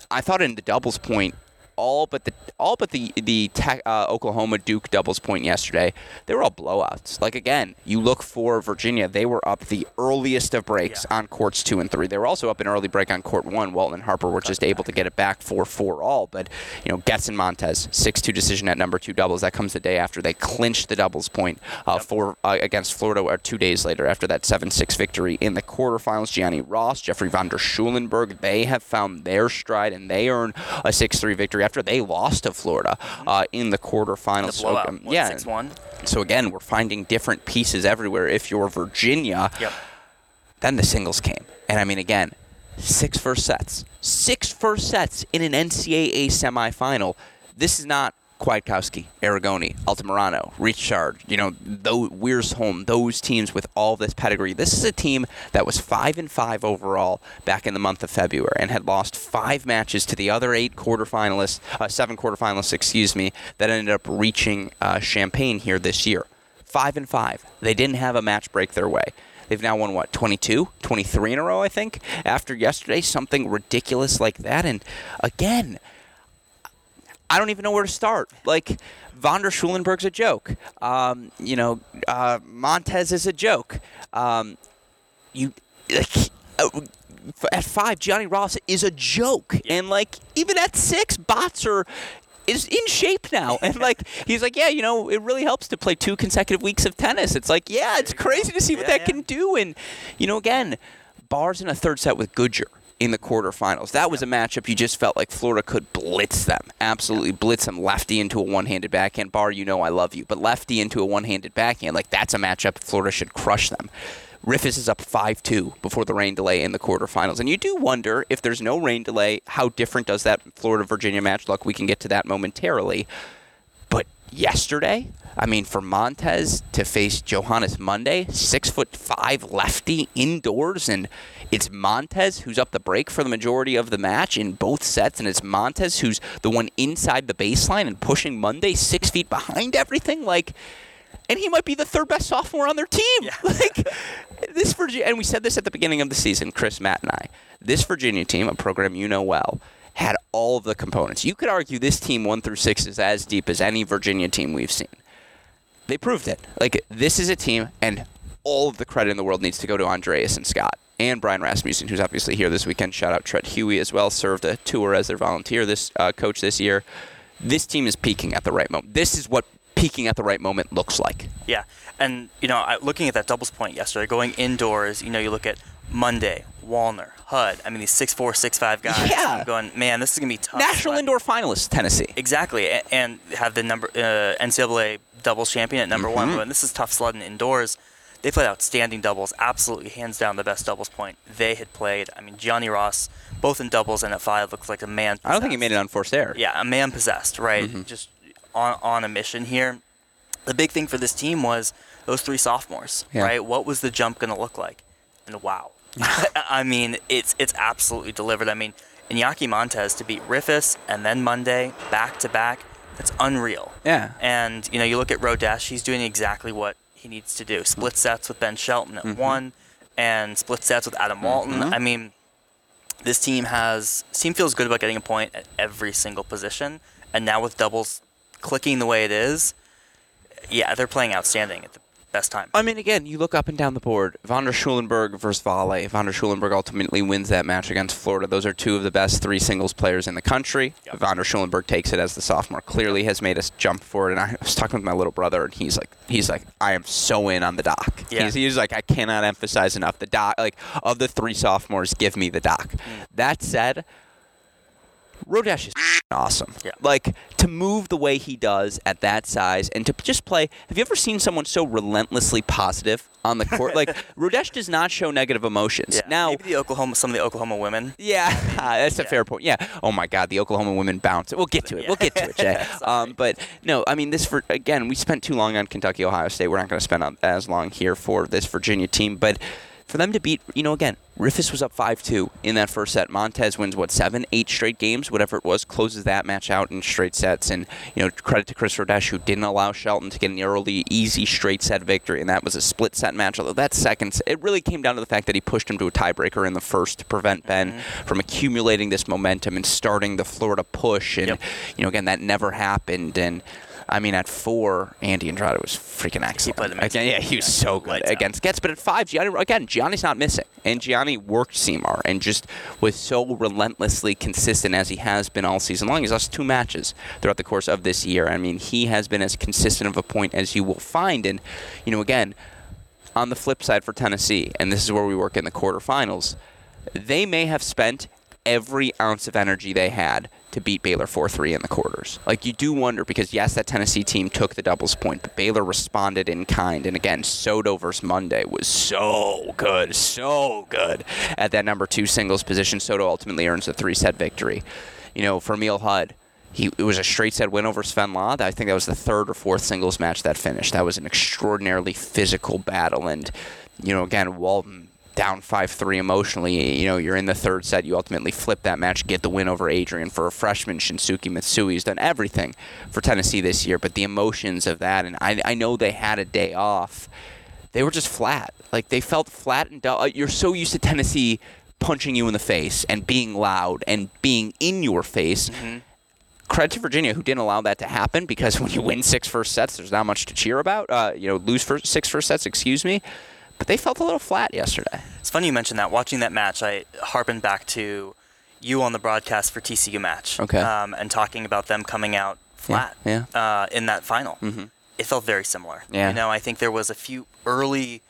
I thought in the doubles point, all but the all but the the Tech, uh, Oklahoma Duke doubles point yesterday, they were all blowouts. Like again, you look for Virginia, they were up the earliest of breaks Yeah. on courts two and three. They were also up an early break on court one. Walton and Harper were just able to get it back for four all. But you know, Goetz and Montes six two decision at number two doubles. That comes the day after they clinched the doubles point uh, for uh, against Florida, or two days later after that seven six victory in the quarterfinals. Gianni Ross, Jeffrey von der Schulenburg, they have found their stride and they earn a six three victory after they lost to Florida uh, in the quarterfinals. The So, um, yeah. 6-1? So again, we're finding different pieces everywhere. If you're Virginia, Yep. then the singles came. And I mean, again, six first sets. Six first sets in an NCAA semifinal. This is not Kwiatkowski, Aragone, Altamirano, Richard, you know, those, Wiersholm, those teams with all this pedigree. This is a team that was 5 and 5 overall back in the month of February and had lost five matches to the other eight quarterfinalists, uh, seven quarterfinalists, excuse me, that ended up reaching uh, Champaign here this year. 5 and 5. They didn't have a match break their way. They've now won what 22, 23 in a row, I think. After yesterday, something ridiculous like that. And again, I don't even know where to start. Like Von der Schulenburg's a joke. Um, you know, uh, Montes is a joke. Um, you like, uh, at five, Gianni Ross is a joke, and like even at six, Botzer is in shape now, and (laughs) like he's like, yeah, you know, it really helps to play two consecutive weeks of tennis. It's like, yeah, it's crazy to see what Yeah, that yeah. can do, and you know, again, bars in a third set with Goodger in the quarterfinals. That was a matchup you just felt like Florida could blitz them, absolutely blitz them. Lefty into a one-handed backhand. Bar, you know I love you, but lefty into a one-handed backhand, like that's a matchup Florida should crush them. Riffice is up 5-2 before the rain delay in the quarterfinals. And you do wonder if there's no rain delay, how different does that Florida-Virginia match look? We can get to that momentarily. Yesterday, I mean, for Montes to face Johannus Monday, six foot five lefty indoors, and it's Montes who's up the break for the majority of the match in both sets, and it's Montes who's the one inside the baseline and pushing Monday six feet behind everything. Like, and he might be the third best sophomore on their team. Yeah. (laughs) Like this Virginia, and we said this at the beginning of the season, Chris, Matt, and I. This Virginia team, a program you know well, had all of the components. You could argue this team one through six is as deep as any Virginia team we've seen. They proved it. Like this is a team, and all of the credit in the world needs to go to Andreas and Scott and Brian Rasmussen, who's obviously here this weekend. Shout out Treat Huey as well. Served a tour as their volunteer this uh, coach this year. This team is peaking at the right moment. This is what peaking at the right moment looks like. Yeah, and you know, looking at that doubles point yesterday, going indoors, you know, you look at Monday, Walner, Hud. I mean, these six four, six five guys. (laughs) Yeah. I'm going, man, this is gonna be tough. National But- indoor finalist, Tennessee. Exactly, a- and have the number uh, NCAA doubles champion at number one. Mhm. But this is tough sledding indoors. They played outstanding doubles, absolutely hands down the best doubles point they had played. I mean, Gianni Ross, both in doubles and at five, looks like a man. I don't think he made it on forced air. Yeah, a man possessed, right? Mm-hmm. Just on on a mission here. The big thing for this team was those three sophomores, Yeah. right? What was the jump going to look like? And wow, (laughs) I mean, it's it's absolutely delivered. I mean, Iñaki Montes to beat Riffice and then Monday back to back, that's unreal. Yeah. And you know, you look at Rodesch, he's doing exactly what he needs to do. Split sets with Ben Shelton at one, and split sets with Adam Walton. Mhm. I mean, this team has this team feels good about getting a point at every single position, and now with doubles clicking the way it is, yeah, they're playing outstanding at the best time. I mean, again, you look up and down the board. Von der Schulenburg versus Vale. Von der Schulenburg ultimately wins that match against Florida. Those are two of the best three singles players in the country. Yep. Von der Schulenburg takes it as the sophomore. Clearly has made us jump forward. And I was talking with my little brother, and he's like, he's like, I am so in on the doc. Yeah. He's, he's like, I cannot emphasize enough the doc. Like of the three sophomores, give me the doc. Mm. That said. Rodesch is awesome. Yeah. Like to move the way he does at that size and to just play. Have you ever seen someone so relentlessly positive on the court? like (laughs) Rodesch does not show negative emotions. Yeah. Now, maybe the Oklahoma, some of the Oklahoma women. yeah, (laughs) that's a Yeah. fair point. Yeah. Oh my God, the Oklahoma women bounce. We'll get to it. We'll get to it, Jay. (laughs) um, but no, I mean this for again. We spent too long on Kentucky, Ohio State. We're not going to spend on, as long here for this Virginia team, but. For them to beat, you know, again, Riffice was up 5 2 in that first set. Montes wins, what, seven, eight straight games, whatever it was, closes that match out in straight sets. And, you know, credit to Chris Rodesch, who didn't allow Shelton to get an early, easy straight set victory. And that was a split set match. Although that second, it really came down to the fact that he pushed him to a tiebreaker in the first to prevent Ben mm-hmm. from accumulating this momentum and starting the Florida push. And, Yep. you know, again, that never happened. And, I mean, at four, Andy Andrade was freaking excellent. played amazing. Again, yeah, he was Yeah, so good against Goetz. But at five, Gianni, again, Gianni's not missing. And Gianni worked Seymour and just was so relentlessly consistent as he has been all season long. He's lost two matches throughout the course of this year. I mean, he has been as consistent of a point as you will find. And, you know, again, on the flip side for Tennessee, and this is where we work in the quarterfinals, they may have spent every ounce of energy they had to beat Baylor 4 3 in the quarters. Like, you do wonder because, yes, that Tennessee team took the doubles point, but Baylor responded in kind. And again, Soto versus Monday was so good, so good at that number two singles position. Soto ultimately earns a three set victory. You know, for Emil Hudd, he, it was a straight set win over Sven Lod. I think that was the third or fourth singles match that finished. That was an extraordinarily physical battle. And, you know, again, Walton down 5-3 emotionally. You know, you're in the third set. You ultimately flip that match, get the win over Adrian. For a freshman, Shunsuke Mitsui has done everything for Tennessee this year. But the emotions of that, and I, I know they had a day off. They were just flat. Like they felt flat and dull. You're so used to Tennessee punching you in the face and being loud and being in your face. Credit to Virginia who didn't allow that to happen because (laughs) when you win six first sets, there's not much to cheer about. Uh, you know, lose first, six first sets, excuse me. But they felt a little flat yesterday. It's funny you mentioned that. Watching that match, I harpened back to you on the broadcast for TCU match. Okay. Um, and talking about them coming out flat yeah. Uh, in that final. Mhm. It felt very similar. Yeah. You know, I think there was a few early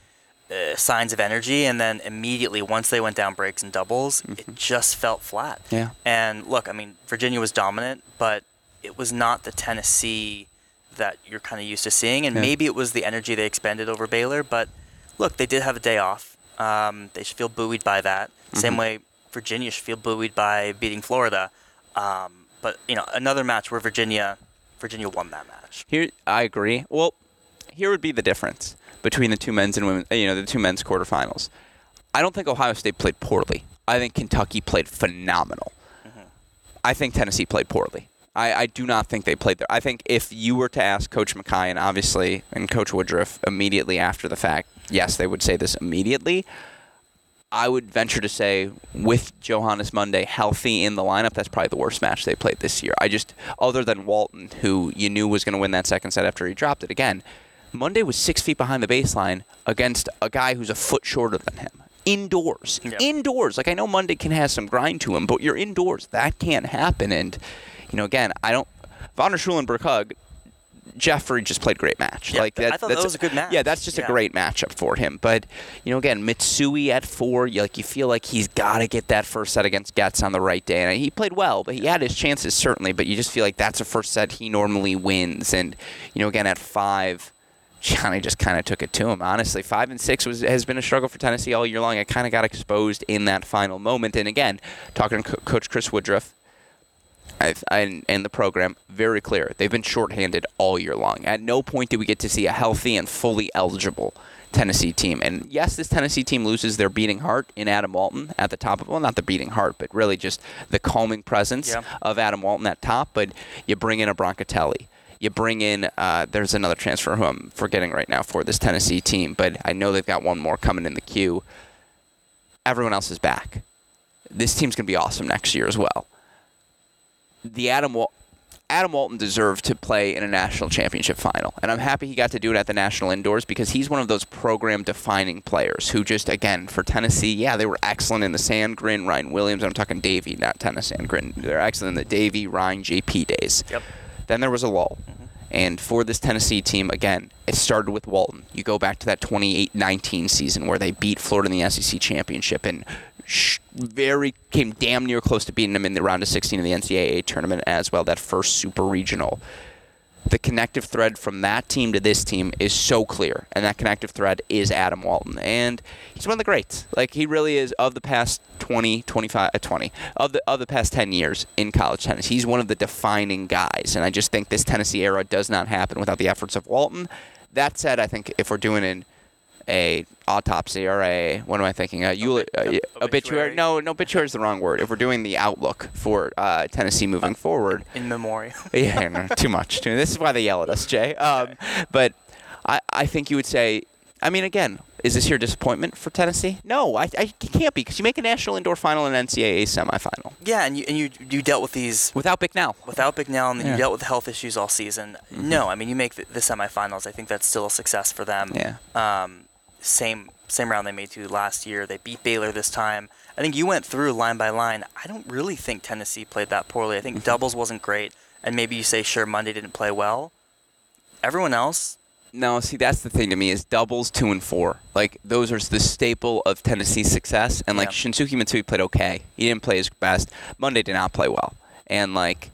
uh, signs of energy, and then immediately once they went down breaks and doubles, it just felt flat. Mm-hmm. Yeah. And look, I mean, Virginia was dominant, but it was not the Tennessee that you're kind of used to seeing, and Yeah. maybe it was the energy they expended over Baylor. But look, they did have a day off. Um, they should feel buoyed by that. Same Mhm. way Virginia should feel buoyed by beating Florida. Um, but you know, another match where Virginia, Virginia won that match. Here, I agree. Well, here would be the difference between the two men's and women. You know, the two men's quarterfinals. I don't think Ohio State played poorly. I think Kentucky played phenomenal. I think Tennessee played poorly. I, I do not think they played there. I think if you were to ask Coach McKay and obviously and Coach Woodruff immediately after the fact, yes, they would say this immediately. I would venture to say, with Johannes Monday healthy in the lineup, that's probably the worst match they played this year. I just, other than Walton, who you knew was going to win that second set after he dropped it again, Monday was six feet behind the baseline against a guy who's a foot shorter than him. Indoors. Yeah. Indoors. Like, I know Monday can have some grind to him, but you're indoors. That can't happen. And, you know, again, I don't. Von der Schulenburg hug. Jeffrey just played great match. Yeah, like I thought that that's was a good match. Yeah, that's just a great matchup for him. But you know, again, Mitsui at four, you, like you feel like he's got to get that first set against Goetz on the right day, and he played well, but he had his chances certainly. But you just feel like that's a first set he normally wins, and you know, again at five. (laughs) Gianni just kind of took it to him. Honestly, five and six was has been a struggle for Tennessee all year long. It kind of got exposed in that final moment. And again, talking to Co- Coach Chris Woodruff, I, I, and the program very clear. They've been shorthanded all year long. At no point did we get to see a healthy and fully eligible Tennessee team. And yes, this Tennessee team loses their beating heart in Adam Walton at the top of well, not the beating heart, but really just the calming presence Yeah. of Adam Walton at top. But you bring in a Broncatelli. You bring in, uh, there's another transfer who I'm forgetting right now for this Tennessee team, but I know they've got one more coming in the queue. Everyone else is back. This team's going to be awesome next year as well the Adam Wal- Adam Walton deserved to play in a national championship final. And I'm happy he got to do it at the national indoors because he's one of those program defining players who just, again, for Tennessee, yeah, they were excellent in the Sandgren, Ryan Williams. I'm talking Davy, not Tennys Sandgren. They're excellent in the Davy, Ryan, JP days. Yep. Then there was a lull. Mm-hmm. And for this Tennessee team, again, it started with Walton. You go back to that 28-19 season where they beat Florida in the SEC championship and very came damn near close to beating them in the round of 16 of the NCAA tournament as well. That first super regional. The connective thread from that team to this team is so clear, and that connective thread is Adam Walton, and he's one of the greats. Like he really is of the past 20, 25, uh, 20 of the of the past 10 years in college tennis. He's one of the defining guys, and I just think this Tennessee era does not happen without the efforts of Walton. That said, I think if we're doing an a autopsy or a what am I thinking? A uh, Obituary. obituary? No, no, obituary is the wrong word. If we're doing the outlook for uh, Tennessee moving forward, In memoriam. (laughs) yeah, no, too much. Too, this is why they yell at us, Jay. (laughs) Um, but I, I think you would say, I mean, again, is this your disappointment for Tennessee? No, I, I can't be because you make a national indoor final and NCAA semifinal yeah, and you and you you dealt with these without Bicknell. without Bicknell, and then Yeah. you dealt with health issues all season. No, I mean you make the, the semifinals. I think that's still a success for them. Yeah. Um, same same round they made to last year. They beat Baylor this time. I think you went through line by line. I don't really think Tennessee played that poorly. I think Mm-hmm. doubles wasn't great, and maybe you say sure Monday didn't play well. Everyone else, No, see, that's the thing to me is doubles two and four. Like those are the staple of Tennessee's success. And like Yeah. Shunsuke Mitsui played okay. He didn't play his best. Monday did not play well, and like,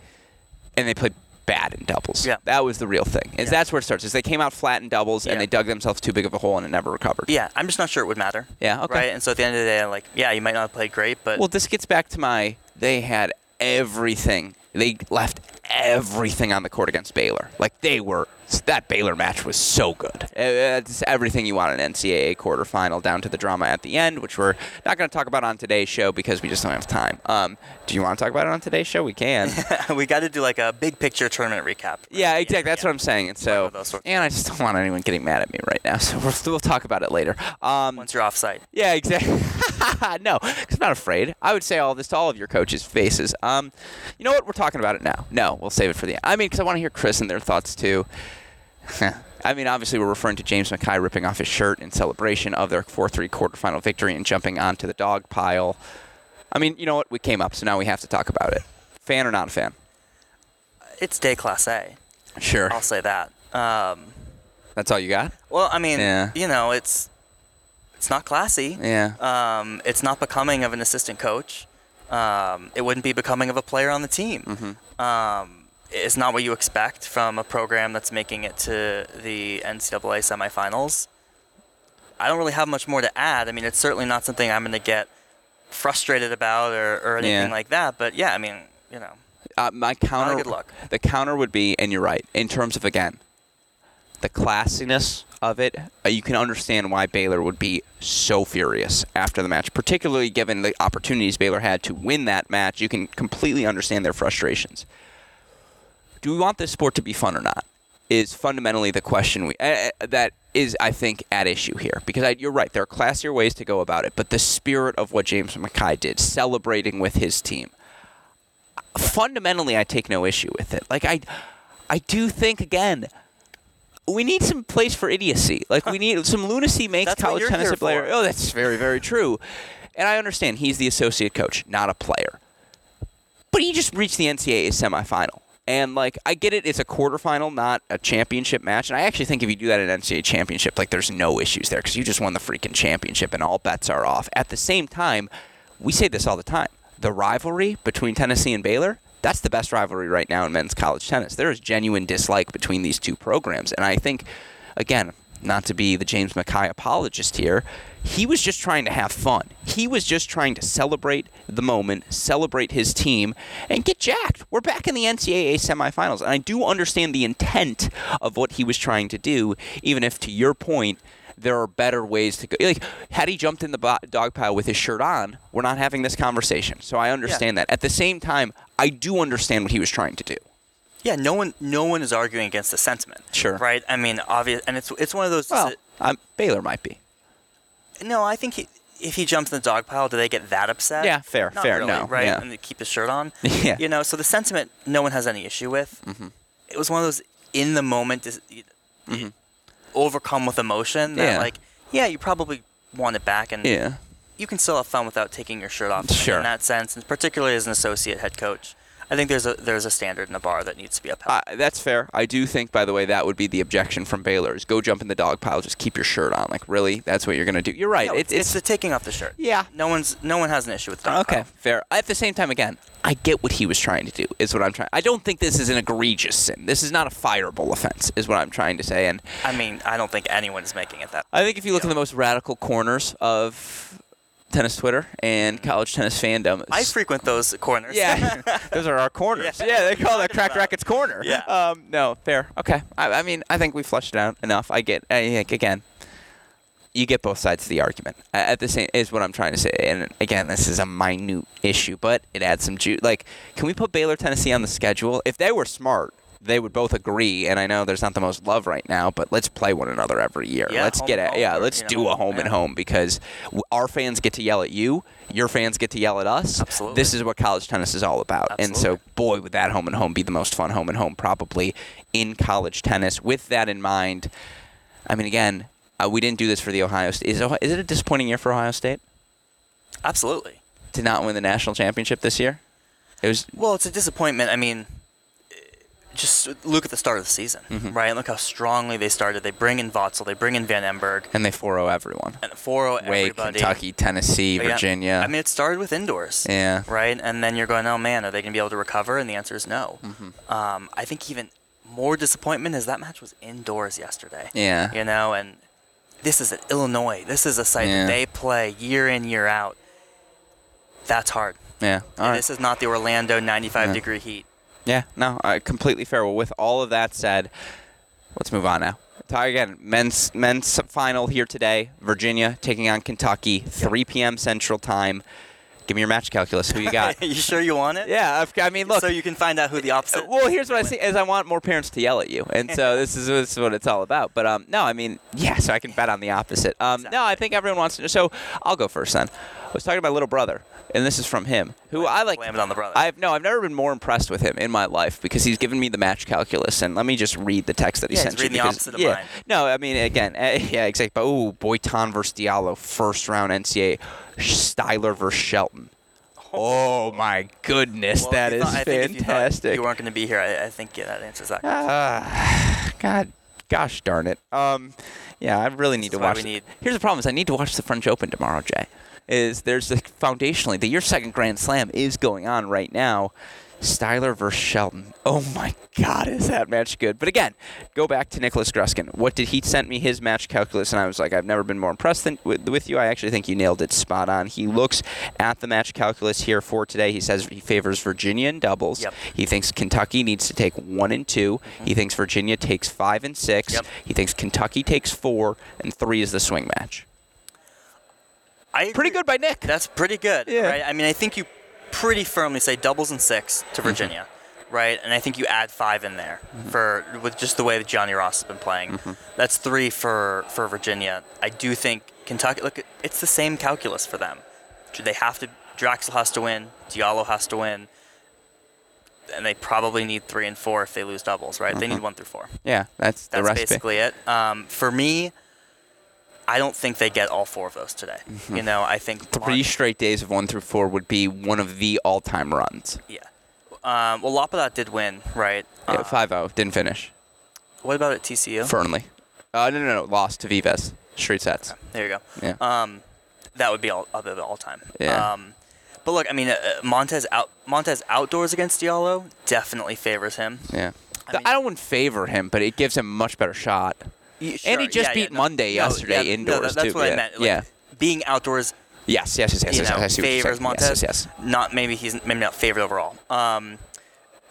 and they played bad in doubles. Yeah. that was the real thing. Is Yeah. that's where it starts. Is they came out flat in doubles Yeah. and they dug themselves too big of a hole and it never recovered. yeah, I'm just not sure it would matter. Yeah, okay. Right, and so at the end of the day, I'm like, yeah, you might not have played great, but Well, this gets back to my. They had everything. They left everything on the court against Baylor. Like they were. That Baylor match was so good. Uh, It's everything you want in an NCAA quarterfinal, down to the drama at the end, which we're not going to talk about on today's show because we just don't have time. Um, do you want to talk about it on today's show? We can. (laughs) we got to do like a big picture tournament recap. Yeah, exactly. That's what I'm saying. And so, One of those sorts. and I just don't want anyone getting mad at me right now. So we'll, we'll talk about it later. Um, Once you're off site. Yeah, exactly. (laughs) no, because I'm not afraid. I would say all this to all of your coaches' faces. Um, you know what? We're talking about it now. No, we'll save it for the end. I mean, because I want to hear Chris and their thoughts too. (laughs) I mean, obviously, we're referring to James Mackay ripping off his shirt in celebration of their 4 3 quarterfinal victory and jumping onto the dog pile. I mean, you know what? We came up, so now we have to talk about it. Fan or not a fan? It's day class A. Sure. I'll say that. Um, That's all you got? well, I mean, Yeah. you know, it's it's not classy. Yeah. Um, it's not becoming of an assistant coach. Um, it wouldn't be becoming of a player on the team. Mm-hmm. It's not what you expect from a program that's making it to the NCAA semifinals. I don't really have much more to add. I mean, it's certainly not something I'm going to get frustrated about or, or anything Yeah. like that. But yeah, I mean, you know, Uh, my counter. good luck. The counter would be, and you're right, in terms of again, the classiness of it. Uh, you can understand why Baylor would be so furious after the match, particularly given the opportunities Baylor had to win that match. You can completely understand their frustrations. Do we want this sport to be fun or not? Is fundamentally the question we uh, that is, I think, at issue here because I, you're right. There are classier ways to go about it, but the spirit of what James Mackay did, celebrating with his team, fundamentally I take no issue with it. Like I I do think again we need some place for idiocy. Like we (laughs) need some lunacy makes That's college tennis a player. for. Oh, that's very very true. And I understand he's the associate coach, not a player. But he just reached the NCAA semifinal. And like I get it, it's a quarterfinal, not a championship match. And I actually think if you do that at NCAA championship, like there's no issues there because you just won the freaking championship and all bets are off. At the same time, we say this all the time: the rivalry between Tennessee and Baylor. That's the best rivalry right now in men's college tennis. There is genuine dislike between these two programs, and I think, again, not to be the James Mackay apologist here, he was just trying to have fun. He was just trying to celebrate the moment, celebrate his team, and get jacked. We're back in the NCAA semifinals, and I do understand the intent of what he was trying to do, even if, to your point, there are better ways to go. Like, had he jumped in the bo- dog pile with his shirt on, we're not having this conversation. So I understand that. At the same time, I do understand what he was trying to do. Yeah, no one, no one is arguing against the sentiment. Sure. Right. I mean, obvious, and it's it's one of those. Well, um, Baylor might be. no, I think he, if he jumps in the dog pile, do they get that upset? Yeah, fair, Not fair, really, no, right? yeah. And they keep his shirt on. (laughs) Yeah. You know, so the sentiment, no one has any issue with. Mhm. It was one of those in the moment, dis- overcome with emotion. That Mm-hmm. Yeah. like, yeah, you probably want it back, and Yeah. you can still have fun without taking your shirt off. Sure. In that sense, and particularly as an associate head coach, I think there's a there's a standard in the bar that needs to be upheld. Uh, that's fair. I do think, by the way, that would be the objection from Baylor: is go jump in the dog pile, just keep your shirt on. Like, really, that's what you're gonna do. You're right. No, it's, it's, the taking off the shirt. yeah. No one's no one has an issue with that. Okay, pile. fair. At the same time, again, I get what he was trying to do. Is what I'm trying. I don't think this is an egregious sin. This is not a fireable offense. Is what I'm trying to say. And I mean, I don't think anyone is making it that. I think if you look in the most radical corners of tennis Twitter and college tennis fandom, I frequent those corners. Yeah, (laughs) (laughs) those are our corners. Yeah. Yeah, they call that Talking Crack about- Rackets corner. Yeah. (laughs) Um, no, fair. Okay. I, I mean, I think we flushed it out enough. I get. I, think, again, you get both sides of the argument. At the same is what I'm trying to say. And again, this is a minute issue, but it adds some juice. Like, can we put Baylor Tennessee on the schedule? If they were smart. They would both agree, and I know there's not the most love right now, but let's play one another every year. Yeah, let's get it. Yeah, or, let's you know, do a home and home because w- our fans get to yell at you, your fans get to yell at us. Absolutely. This is what college tennis is all about. Absolutely. And so, boy, would that home and home be the most fun home and home probably in college tennis. With that in mind, I mean, again, uh, we didn't do this for the Ohio State. Is, Ohio, is it a disappointing year for Ohio State Absolutely. to not win the national championship this year? It was. Well, it's a disappointment. I mean, just look at the start of the season, Mm-hmm. right? And look how strongly they started. They bring in Vocel, they bring in Van Emburgh, And they 4 0 everyone. and 4-0 Wake, everybody. Kentucky, Tennessee, yeah, Virginia. I mean, it started with indoors. yeah. right? And then you're going, oh man, are they going to be able to recover? And the answer is no. Mm-hmm. Um, I think even more disappointment is that match was indoors yesterday. Yeah. You know, and this is at Illinois. This is a site Yeah. that they play year in, year out. That's hard. Yeah. Right. This is not the Orlando 95 Yeah. degree heat. Yeah, no, uh, completely fair. Well, with all of that said, let's move on now. Talk again. Men's men's final here today. Virginia taking on Kentucky, 3 p.m. Central Time. Give me your match calculus. Who you got? (laughs) you sure you want it? yeah, I've- I mean, look. so you can find out who the opposite. well, here's what I see: is I want more parents to yell at you, and so this is, this is what it's all about. But um, no, I mean, yeah, so I can bet on the opposite. Um, no, I think everyone wants to. So I'll go first then. I was talking to my little brother, and this is from him, who I like. Blame it on the brother. I've no, I've never been more impressed with him in my life because he's given me the match calculus. And let me just read the text that he Yeah, sent reading the opposite of yeah, mine. no, I mean again, uh, yeah, exactly. But oh, Boitan versus Diallo, first round NCAA, Styler versus Shelton. Oh my goodness, Well, that is thought- if you fantastic. You weren't going to be here. I, I think yeah, that answers that. Ah, God, gosh darn it. Um, yeah, I really need This to watch. need- Here's the problem: is I need to watch the French Open tomorrow, Jay. Is there's the foundationally the your second Grand Slam is going on right now. Styler versus Shelton. Oh my God, is that match good? But again, go back to Nicholas Gruskin. What did he sent me his match calculus, and I was like, I've never been more impressed than, with, with you. I actually think you nailed it spot on. He looks at the match calculus here for today. He says he favors Virginia in doubles. Yep. He thinks Kentucky needs to take one and 2 mm-hmm. He thinks Virginia takes five and six. Yep. He thinks Kentucky takes four, and three is the swing match. I Pretty agree. good by Nick. That's pretty good, Yeah. right? I mean, I think you pretty firmly say doubles and six to Mm-hmm. Virginia, right? And I think you add five in there Mm-hmm. for with just the way that Gianni Ross has been playing. That's three for for Virginia. I do think Kentucky. Look, it's the same calculus for them. They have to. Draxl has to win. Diallo has to win. And they probably need three and four if they lose doubles, right? They need one through four. Yeah, that's That's basically it. Um, for me, I don't think they get all four of those today. You know, I think Mm-hmm. Three straight days of one through four would be one of the all-time runs. Yeah. Um, well, Lapadat did win, right? Yeah, Uh, 5-0, didn't finish. What about at TCU? Fearnley. Uh, no, no, no, lost to Vives. Straight sets. there you go. Yeah. Um, that would be all of it all time. Yeah. Um, but look, I mean, uh, uh, Montes out Montes outdoors against Diallo definitely favors him. Yeah. I mean- I don't want to favor him, but it gives him a much better shot. Y- And he just yeah, beat yeah, no, Monday no, yesterday yeah, no, indoors, that- that's too, what yeah, I meant. Like, yeah. Being outdoors, Yes, yes, yes, yes, you yes. know, see favors. Montes. Yes, yes, yes. Not maybe he's maybe not favored overall. Um,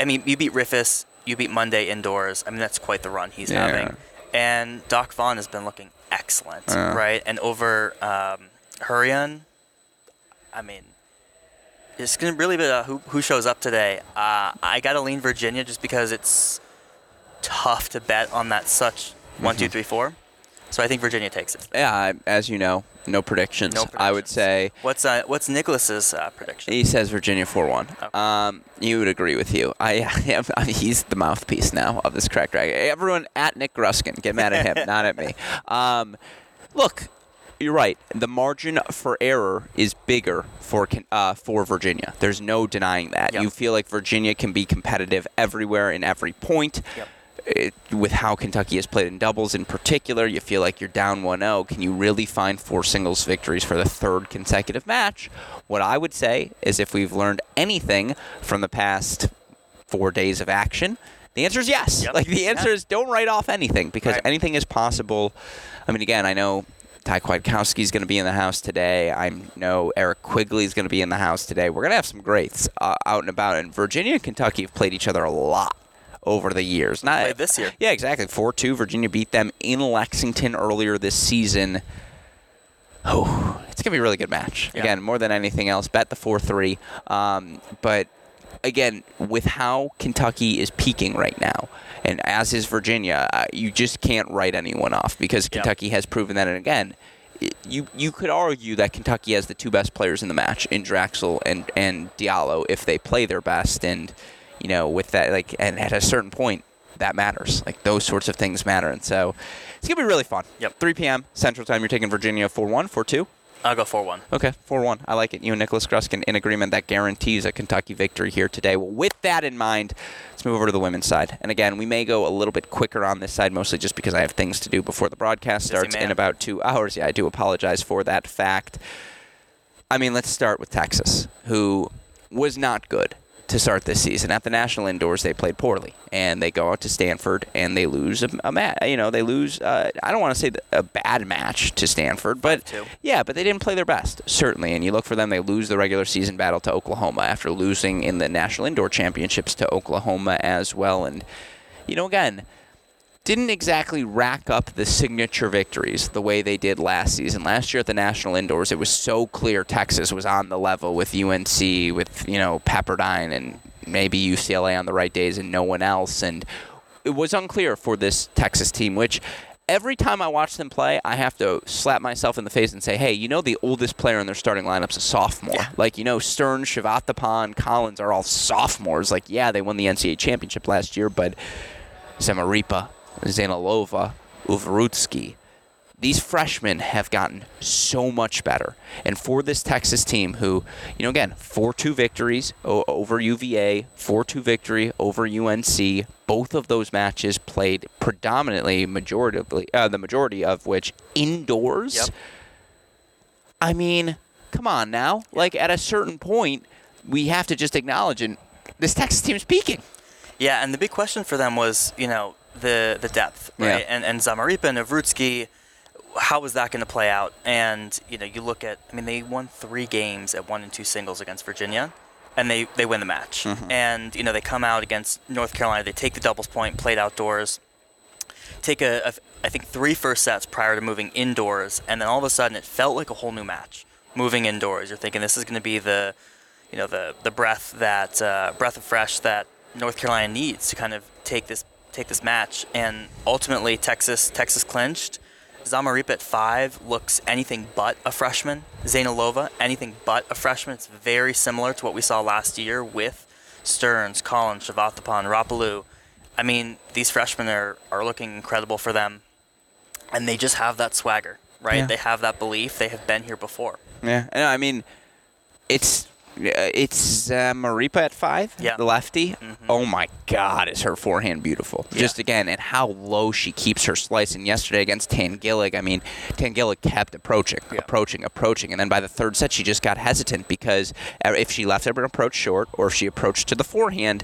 I mean, you beat Riffice, you beat Monday indoors. I mean, that's quite the run he's Yeah. having. And Doc Vaughn has been looking excellent, Yeah. right? And over um, Hurrion, I mean, it's going to really be uh, who, who shows up today. Uh, I got to lean Virginia just because it's tough to bet on that such one, Mm-hmm. two, three, four. So I think Virginia takes it. Yeah, as you know, No predictions. No I would say What's uh, what's Nicholas's uh, prediction? he says Virginia 4 1. Okay. Um, you would agree with you. I, (laughs) I mean, He's the mouthpiece now of this crack drag. Everyone at Nick Gruskin, get mad at him, not at me. (laughs) Um, look, you're right. The margin for error is bigger for uh, for Virginia. There's no denying that. Yep. You feel like Virginia can be competitive everywhere in every point. Yep. It, with how Kentucky has played in doubles in particular, you feel like you're down 1 0. Can you really find four singles victories for the third consecutive match? What I would say is if we've learned anything from the past four days of action, the answer is yes. Yep. Like the answer Yeah. is don't write off anything because Right. anything is possible. I mean, again, I know Ty Kwiatkowski is going to be in the house today. I know Eric Quigley is going to be in the house today. We're going to have some greats uh, out and about. And Virginia and Kentucky have played each other a lot over the years. Not Played this year. Yeah, exactly. Four two. Virginia beat them in Lexington earlier this season. Oh, it's gonna be a really good match. Yeah. Again, more than anything else, bet the four three. Um, but again, with how Kentucky is peaking right now, and as is Virginia, uh, you just can't write anyone off because Yep. Kentucky has proven that. And again, you you could argue that Kentucky has the two best players in the match in Draxl and and Diallo if they play their best. And you know, with that, like, and at a certain point, that matters. Like those sorts of things matter. And so, it's gonna be really fun. Yep. 3 p.m. Central Time. You're taking Virginia 4-1, 4-2. I'll go four one. Okay, 4 1. I like it. You and Nicholas Gruskin in agreement that guarantees a Kentucky victory here today. Well, with that in mind, let's move over to the women's side. And again, we may go a little bit quicker on this side, mostly just because I have things to do before the broadcast starts in about two hours. Yeah, I do apologize for that fact. I mean, let's start with Texas, who was not good to start this season. At the national indoors, they played poorly, and they go out to Stanford and they lose a, a match. You know, they lose. Uh, I don't want to say a bad match to Stanford, but yeah, but they didn't play their best, certainly. And you look for them, they lose the regular season battle to Oklahoma after losing in the national indoor championships to Oklahoma as well. And you know, again didn't exactly rack up the signature victories the way they did last season. Last year at the National Indoors, it was so clear Texas was on the level with UNC, with you know Pepperdine, and maybe UCLA on the right days, and no one else. And it was unclear for this Texas team, which. Every time I watch them play, I have to slap myself in the face and say, "Hey, you know the oldest player in their starting lineup's a sophomore. Yeah. Like you know, Stern, Chavatipon, Collins are all sophomores. Like, yeah, they won the NCAA championship last year, but Zamarripa, Zeynalova, Ovrutsky. These freshmen have gotten so much better. And for this Texas team, who, you know, again, 4 2 victories over UVA, 4 2 victory over UNC, both of those matches played predominantly, majority, uh, the majority of which indoors. Yep. I mean, come on now. Like, at a certain point, we have to just acknowledge and This Texas team's peaking. Yeah, and the big question for them was, you know, the the depth, right? Yeah. And and Zamarripa and Ovrutsky, how was that going to play out? And you know, you look at, I mean, they won three games at one and two singles against Virginia, and they they win the match. Mm-hmm. And you know, they come out against North Carolina, they take the doubles point, played outdoors, take a, a I think three first sets prior to moving indoors, and then all of a sudden it felt like a whole new match. Moving indoors, you're thinking this is going to be the, you know, the the breath that uh, breath of fresh that North Carolina needs to kind of take this take this match, and ultimately Texas Texas clinched. Zamarripa at five looks anything but a freshman. Zeynalova, anything but a freshman. It's very similar to what we saw last year with Stearns, Collins, Chavatipon, Rapolu. I mean, these freshmen are, are looking incredible for them, and they just have that swagger, right? Yeah. They have that belief. They have been here before. Yeah, and I mean, it's it's uh, Maripa at five, Yeah. the lefty. Oh my God, is her forehand beautiful? Yeah. Just again, and how low she keeps her slice. And yesterday against Tangillig, I mean, Tangillig kept approaching, Yeah. approaching, approaching, and then by the third set, she just got hesitant because uh, if she left everyone approach short, or if she approached to the forehand.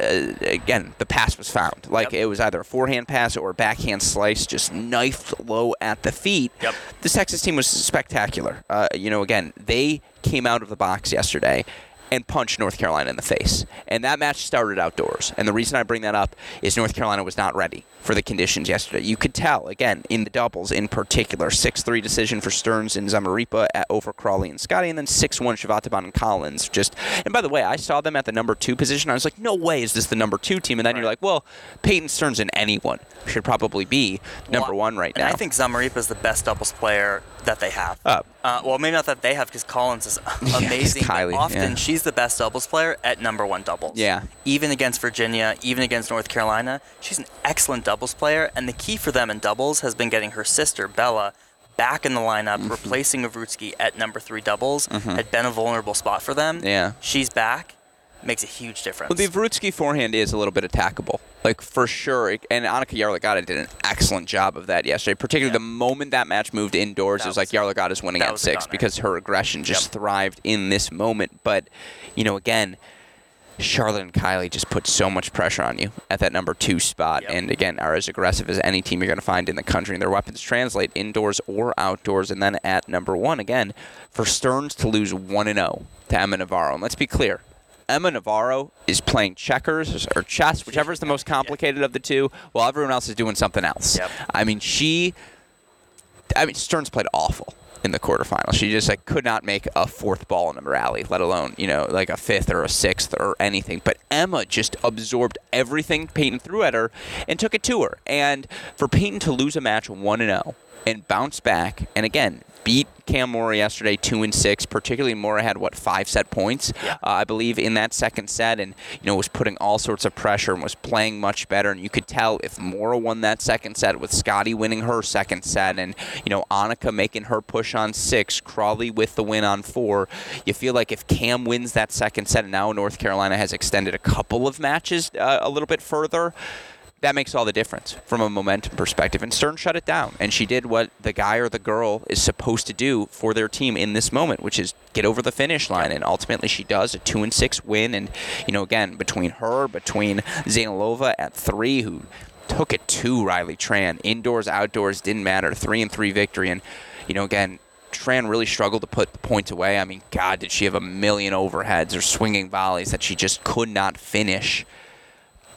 Uh, again, the pass was found. Like Yep. it was either a forehand pass or a backhand slice, just knifed low at the feet. Yep. This Texas team was spectacular. Uh, you know, again, they came out of the box yesterday and punch North Carolina in the face. And that match started outdoors. And the reason I bring that up is North Carolina was not ready for the conditions yesterday. You could tell, again, in the doubles in particular. 6 3 decision for Stearns and Zamarripa at over Crawley and Scotty, and then 6 1 Chavatipon and Collins. Just And by the way, I saw them at the number two position. I was like, no way is this the number two team. And then right. you're like, well, Peyton Stearns and anyone should probably be number well, one right now. I think Zamarripa is the best doubles player that they have. Uh, uh, well, maybe not that they have because Collins is (laughs) amazing. Yeah, Kylie, often yeah. she's the best doubles player at number one doubles. Yeah. Even against Virginia, even against North Carolina, she's an excellent doubles player. And the key for them in doubles has been getting her sister Bella back in the lineup, mm-hmm. replacing Ovrutsky at number three doubles. Mm-hmm. Had been a vulnerable spot for them. Yeah. She's back makes a huge difference. Well, the Ovrutsky forehand is a little bit attackable, like for sure. And Annika Yarlagadda did an excellent job of that yesterday. Particularly yeah. the moment that match moved indoors, that it was, was like Yarlagadda's winning at six because her aggression just yep. thrived in this moment. But you know, again. Charlotte and Kylie just put so much pressure on you at that number two spot, yep. and again are as aggressive as any team you're going to find in the country. And their weapons translate indoors or outdoors. And then at number one, again, for Stearns to lose one and zero oh to Emma Navarro. And let's be clear, Emma Navarro is playing checkers or chess, whichever is the most complicated of the two, while everyone else is doing something else. Yep. I mean, she. I mean, Stearns played awful in the quarterfinals. She just like could not make a fourth ball in a rally, let alone you know like a fifth or a sixth or anything. But Emma just absorbed everything Peyton threw at her and took it to her. And for Peyton to lose a match one and zero oh and bounce back, and again beat Cam Morra yesterday, two and six. Particularly, Morra had what five set points, yeah. uh, I believe, in that second set, and you know was putting all sorts of pressure and was playing much better. And you could tell if Morra won that second set with Scotty winning her second set, and you know Annika making her push on six, Crawley with the win on four. You feel like if Cam wins that second set, and now North Carolina has extended a couple of matches uh, a little bit further that makes all the difference from a momentum perspective. And Stern shut it down, and she did what the guy or the girl is supposed to do for their team in this moment, which is get over the finish line. And ultimately, she does a two and six win. And you know, again, between her, between Zeynalova at three, who took it to Riley Tran, indoors, outdoors, didn't matter, three and three victory. And you know, again. Tran really struggled to put the points away. I mean, God, did she have a million overheads or swinging volleys that she just could not finish.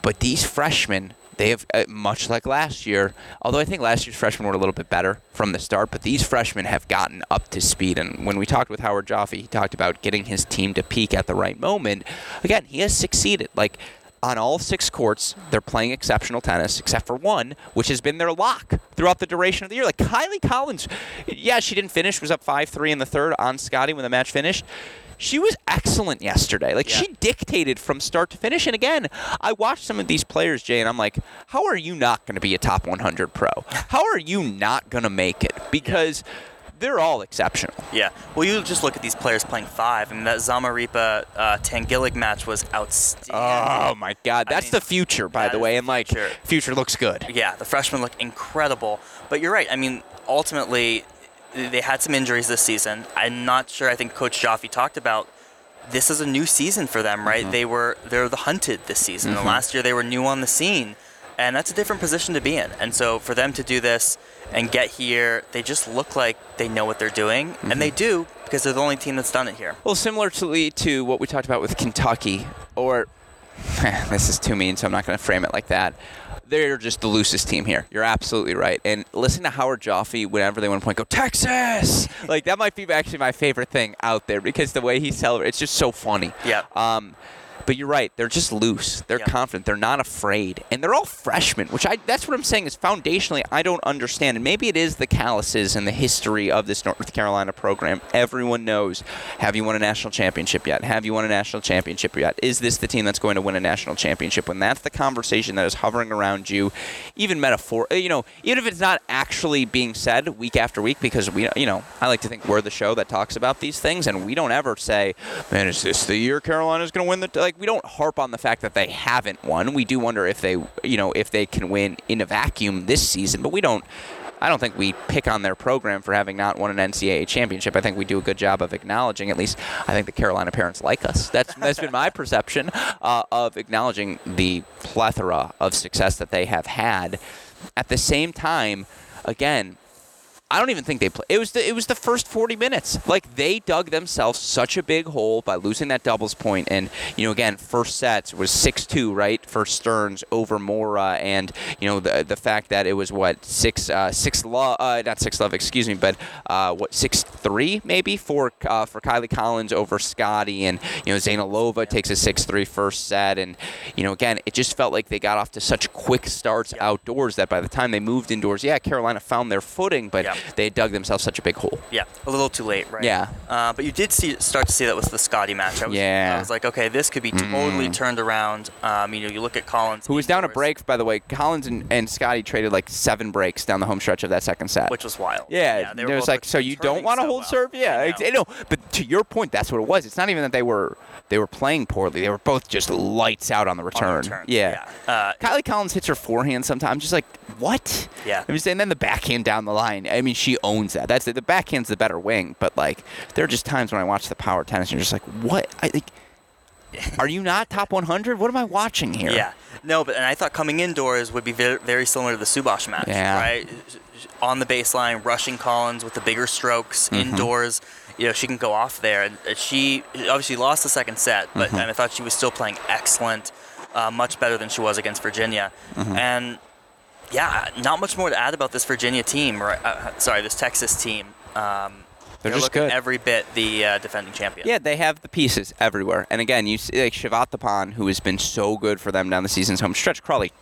But these freshmen they have uh, much like last year. Although I think last year's freshmen were a little bit better from the start, but these freshmen have gotten up to speed. And when we talked with Howard Joffe, he talked about getting his team to peak at the right moment. Again, he has succeeded. Like on all six courts, they're playing exceptional tennis, except for one, which has been their lock throughout the duration of the year. Like Kylie Collins, yeah, she didn't finish, was up 5 3 in the third on Scotty when the match finished she was excellent yesterday. Like yeah. she dictated from start to finish. And again, I watched some of these players, Jay, and I'm like, how are you not going to be a top 100 pro? (laughs) How are you not going to make it? Because. They're all exceptional. Yeah. Well, you just look at these players playing five. I mean, that Zamarripa uh, Tangillig match was outstanding. Oh my God, that's I mean, the future, by the way, and like future. future looks good. Yeah, the freshmen look incredible. But you're right. I mean, ultimately, they had some injuries this season. I'm not sure. I think Coach Joffe talked about this is a new season for them, right? Mm-hmm. They were they're the hunted this season. Mm-hmm. And last year they were new on the scene, and that's a different position to be in. And so for them to do this and get here, they just look like they know what they're doing, mm-hmm. and they mm-hmm. do because they're the only team that's done it here. Well, similarly to what we talked about with Kentucky, or (laughs) this is too mean, so I'm not going to frame it like that they're just the loosest team here. You're absolutely right. And listen to Howard Joffe whenever they want to point, go Texas. (laughs) like that might be actually my favorite thing out there because the way he celebrates, it's just so funny. Yeah. Um, but you're right. They're just loose. They're yeah. confident. They're not afraid, and they're all freshmen. Which I that's what I'm saying is foundationally I don't understand. And maybe it is the calluses and the history of this North Carolina program. Everyone knows. Have you won a national championship yet? Have you won a national championship yet? Is this the team that's going to win a national championship? When that's the conversation that is hovering around you, even metaphor, you know, even if it's not actually being said week after week, because we, you know, I like to think we're the show that talks about these things, and we don't ever say, "Man, is this the year Carolina's going to win the?" Like like we don't harp on the fact that they haven't won. We do wonder if they, you know, if they can win in a vacuum this season, but we don't. I don't think we pick on their program for having not won an NCAA championship. I think we do a good job of acknowledging. At least I think the Carolina parents like us. That's that's been my perception uh, of acknowledging the plethora of success that they have had. At the same time, again, I don't even think they play. It was the it was the first 40 minutes. Like they dug themselves such a big hole by losing that doubles point, and you know again, first sets was 6-2 right for Stearns over Morra, and you know the the fact that it was what six uh, six love uh, not six love excuse me, but uh, what six three maybe for uh, for Kylie Collins over Scotty, and you know Zeynalova takes a 6-3 first set, and you know again it just felt like they got off to such quick starts outdoors that by the time they moved indoors, yeah, Carolina found their footing, but Yeah. They dug themselves such a big hole. Yeah, a little too late, right? Yeah. Uh, but you did see start to see that with the Scotty match. I was, Yeah. Mm. I was like, okay, this could be totally turned around. Um, you know, you look at Collins, Who was down a break, by the way. Collins and, and Scotty traded like seven breaks down the home stretch of that second set. which was wild. yeah, they it was like, so you don't want to so hold well. serve? Yeah, I know. But to your point, that's what it was. It's not even that they were they were playing poorly. They were both just lights out on the On return. return, Yeah. Uh, Kylie Collins hits her forehand sometimes, just like what? Yeah. I mean, and then the backhand down the line. I mean, she owns that. That's the, the backhand's the better wing. But like, there are just times when I watch the power tennis, and you're just like, what? I like. Are you not top 100? What am I watching here? Yeah. No, but and I thought coming indoors would be very, very similar to the Subhash match, Yeah. right? On the baseline, rushing Collins with the bigger strokes Mm-hmm. indoors. You know, she can go off there. And she obviously lost the second set, but Mm-hmm. and I thought she was still playing excellent, uh, much better than she was against Virginia. Mm-hmm. And yeah, not much more to add about this Virginia team. Right? Uh, sorry, this Texas team. Um, They're just looking good. every bit the uh, defending champion. Yeah, they have the pieces everywhere. And again, you see like Chavatipon, who has been so good for them down the season's home stretch. Crawley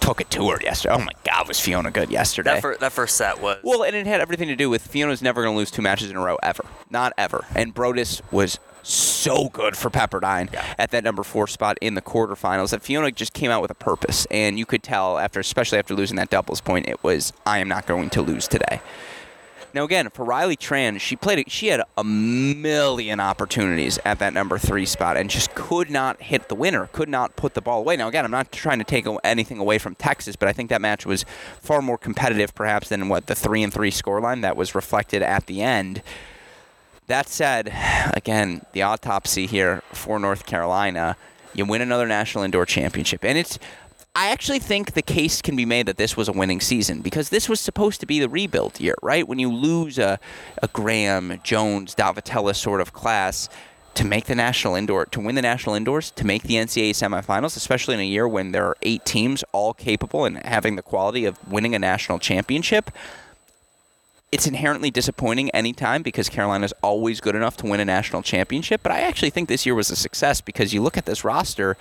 took it to her yesterday. Oh my God, was Fiona good yesterday? That, fir- that first set was. well, and it had everything to do with Fiona's never going to lose two matches in a row ever, not ever. And Brodus was so good for Pepperdine Yeah. at that number four spot in the quarterfinals that Fiona just came out with a purpose, and you could tell after, especially after losing that doubles point, it was I am not going to lose today. Now again, for Riley Tran, she played. She had a million opportunities at that number three spot, and just could not hit the winner. Could not put the ball away. Now again, I'm not trying to take anything away from Texas, but I think that match was far more competitive, perhaps, than what the three and three scoreline that was reflected at the end. That said, again, the autopsy here for North Carolina, you win another national indoor championship, and it's. I actually think the case can be made that this was a winning season because this was supposed to be the rebuild year, right? When you lose a, a Graham, Jones, Daavettila sort of class to make the national indoor, to win the national indoors, to make the NCAA semifinals, especially in a year when there are eight teams all capable and having the quality of winning a national championship, it's inherently disappointing anytime because Carolina's always good enough to win a national championship. But I actually think this year was a success because you look at this roster.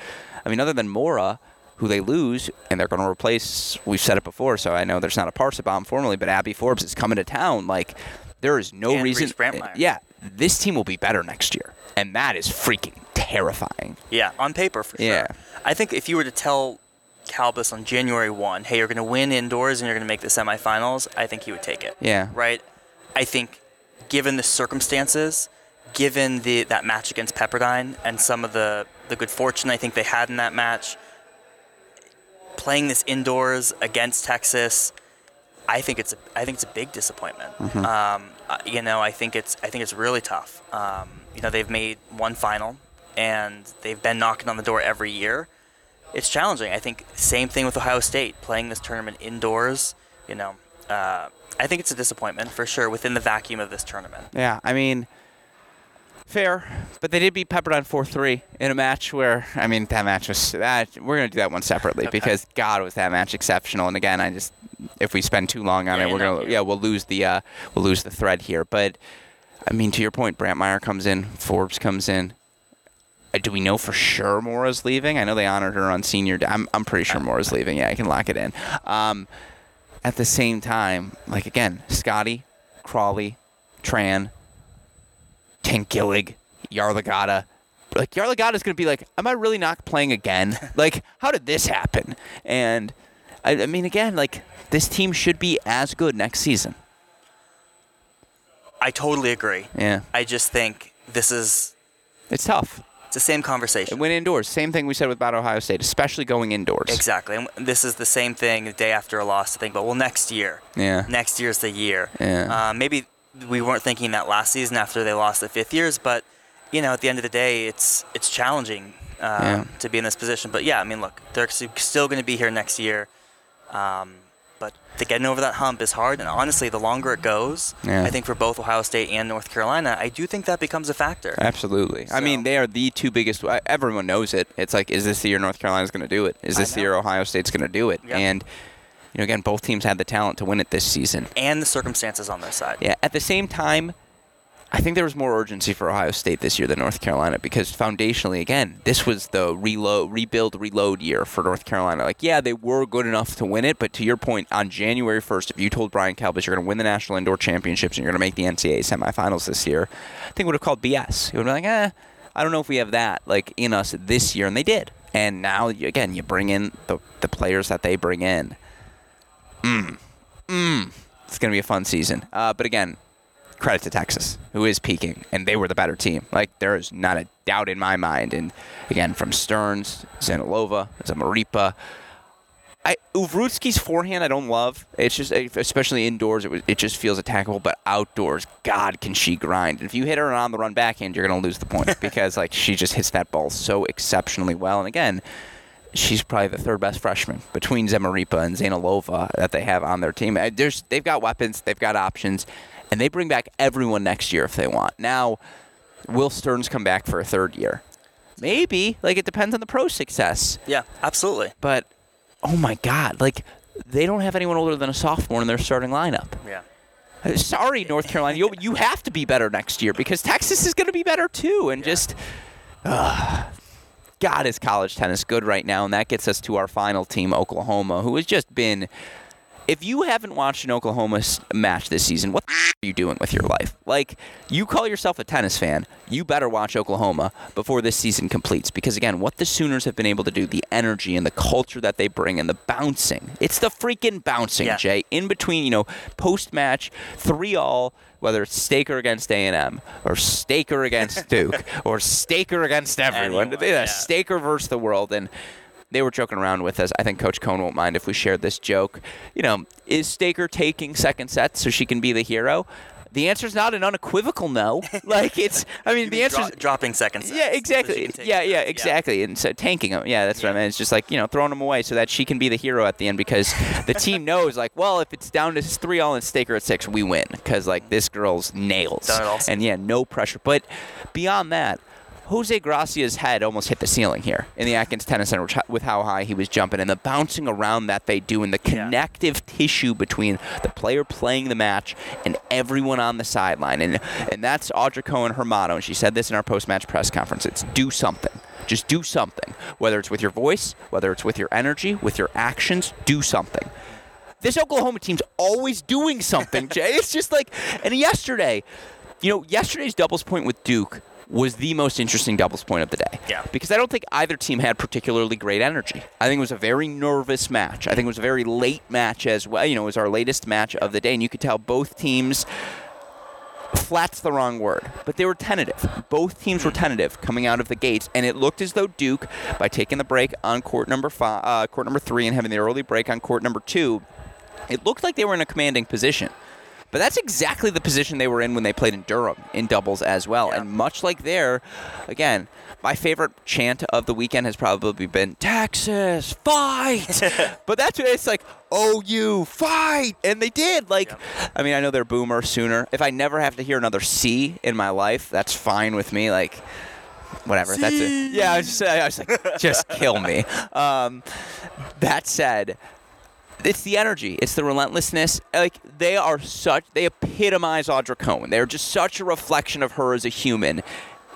I mean, other than Morra, who they lose, and they're going to replace. We've said it before, so I know there's not a Parsabomb formally, but Abby Forbes is coming to town. Like, there is no And reason. Eh, Brantmeier. Yeah, this team will be better next year, and that is freaking terrifying. Yeah, on paper for sure. Yeah. I think if you were to tell Kalbas on January 1, hey, you're going to win indoors and you're going to make the semifinals, I think he would take it. Yeah. Right? I think given the circumstances, given the that match against Pepperdine and some of the, the good fortune I think they had in that match, playing this indoors against Texas, I think it's a, I think it's a big disappointment. Mm-hmm. Um, uh, you know, I think it's I think it's really tough. Um, you know, they've made one final, and they've been knocking on the door every year. It's challenging. I think same thing with Ohio State playing this tournament indoors. You know, uh, I think it's a disappointment for sure within the vacuum of this tournament. Yeah, I mean, fair, but they did beat Pepperdine four three in a match where I mean that match was that we're gonna do that one separately Okay. because God was that match exceptional. And again, I just if we spend too long on Yeah, it, we're gonna here. yeah we'll lose the uh, we'll lose the thread here. But I mean, to your point, Brantmeier comes in, Forbes comes in. Uh, Do we know for sure Morra's leaving? I know they honored her on senior day. I'm, I'm pretty sure Morra's leaving. Yeah, I can lock it in. Um, at the same time, like again, Scotty, Crawley, Tran, Tanguilig, Yarlagadda. Like Yarlagadda's gonna be like, am I really not playing again? (laughs) like, how did this happen? And I, I mean, again, like this team should be as good next season. I totally agree. Yeah, I just think this is it's tough. It's the same conversation. It went indoors. Same thing we said about Ohio State, especially going indoors. Exactly. And this is the same thing the day after a loss to think, but well, next year. Yeah. Next year's the year. Yeah. Uh, maybe we weren't thinking that last season after they lost the fifth years, but you know, at the end of the day, it's it's challenging uh, Yeah. to be in this position. But yeah, I mean, look, they're still going to be here next year. Um, but the getting over that hump is hard. And honestly, the longer it goes, Yeah. I think for both Ohio State and North Carolina, I do think that becomes a factor. Absolutely. I mean, they are the two biggest. Everyone knows it. It's like, is this the year North Carolina's going to do it? Is this the year Ohio State's going to do it? Yep. And you know, again, both teams had the talent to win it this season. And the circumstances on their side. Yeah. At the same time, I think there was more urgency for Ohio State this year than North Carolina because foundationally, again, this was the reload, rebuild, reload year for North Carolina. Like, yeah, they were good enough to win it, but to your point, on January 1st, if you told Brian Kalbas you're going to win the national indoor championships and you're going to make the NCAA semifinals this year, I think would have called BS. He would be like, eh, I don't know if we have that like in us this year, and they did. And now, again, you bring in the the players that they bring in. Mm, mm. It's going to be a fun season. Uh, but again, credit to Texas, who is peaking, and they were the better team. Like there is not a doubt in my mind. And again, from Stearns, Zeynalova, Zamarripa. I Ovrutsky's forehand I don't love. It's just especially indoors it was, it just feels attackable, but outdoors, God, can she grind? And if you hit her on the run backhand, you're gonna lose the point (laughs) because like she just hits that ball so exceptionally well. And again, she's probably the third best freshman between Zamarripa and Zeynalova that they have on their team. There's they've got weapons, they've got options, and they bring back everyone next year if they want. Now, will Stearns come back for a third year? Maybe. Like it depends on the pro success. Yeah, absolutely. But oh my God, like they don't have anyone older than a sophomore in their starting lineup. Yeah. Uh, Sorry, North Carolina, you you have to be better next year because Texas is going to be better too, and just. Uh, God, is college tennis good right now? And that gets us to our final team, Oklahoma, who has just been. If you haven't watched an Oklahoma match this season, what are you doing with your life? Like, you call yourself a tennis fan, you better watch Oklahoma before this season completes. Because, again, what the Sooners have been able to do, the energy and the culture that they bring and the bouncing, it's the freaking bouncing, Yeah. Jay. In between, you know, post match, three all, whether it's Staker against A&M or Staker against (laughs) Duke or Staker against everyone. Anyone, yeah. Staker versus the world. And they were joking around with us. I think Coach Cohen won't mind if we share this joke. You know, is Staker taking second sets so she can be the hero? The answer is not an unequivocal no. (laughs) Like it's, I mean, the answer Dro- is dropping seconds. yeah, exactly. Yeah, yeah, exactly. And so tanking them. Yeah, that's what I mean. It's just like you know throwing them away so that she can be the hero at the end because the team (laughs) knows like, well, if it's down to three all and Staker at six, we win because like this girl's nails. Done it all. And yeah, no pressure. But beyond that. Jose Gracia's head almost hit the ceiling here in the Atkins Tennis Center with how high he was jumping and the bouncing around that they do and the Yeah. connective tissue between the player playing the match and everyone on the sideline. And and that's Audra Cohen her motto. And she said this in our post match press conference. It's do something. Just do something. Whether it's with your voice, whether it's with your energy, with your actions, do something. This Oklahoma team's always doing something, (laughs) Jay. It's just like and yesterday, you know, yesterday's doubles point with Duke was the most interesting doubles point of the day. Yeah. Because I don't think either team had particularly great energy. I think it was a very nervous match. I think it was a very late match as well. You know, it was our latest match of the day, and you could tell both teams. Flat's the wrong word, but they were tentative. Both teams were tentative coming out of the gates, and it looked as though Duke, by taking the break on court number five, uh, court number three, and having the early break on court number two, it looked like they were in a commanding position. But that's exactly the position they were in when they played in Durham in doubles as well. Yeah. And much like there, again, my favorite chant of the weekend has probably been Texas fight. (laughs) but that's what it's like. Oh, you fight, and they did. Like, Yep. I mean, I know they're boomer sooner. If I never have to hear another C in my life, that's fine with me. Like, whatever. That's it. Yeah, I was, just, I was like, just kill me. (laughs) Um, that said, it's the energy, it's the relentlessness. Like they are such, they epitomize Audra Cohen. They're just such a reflection of her as a human,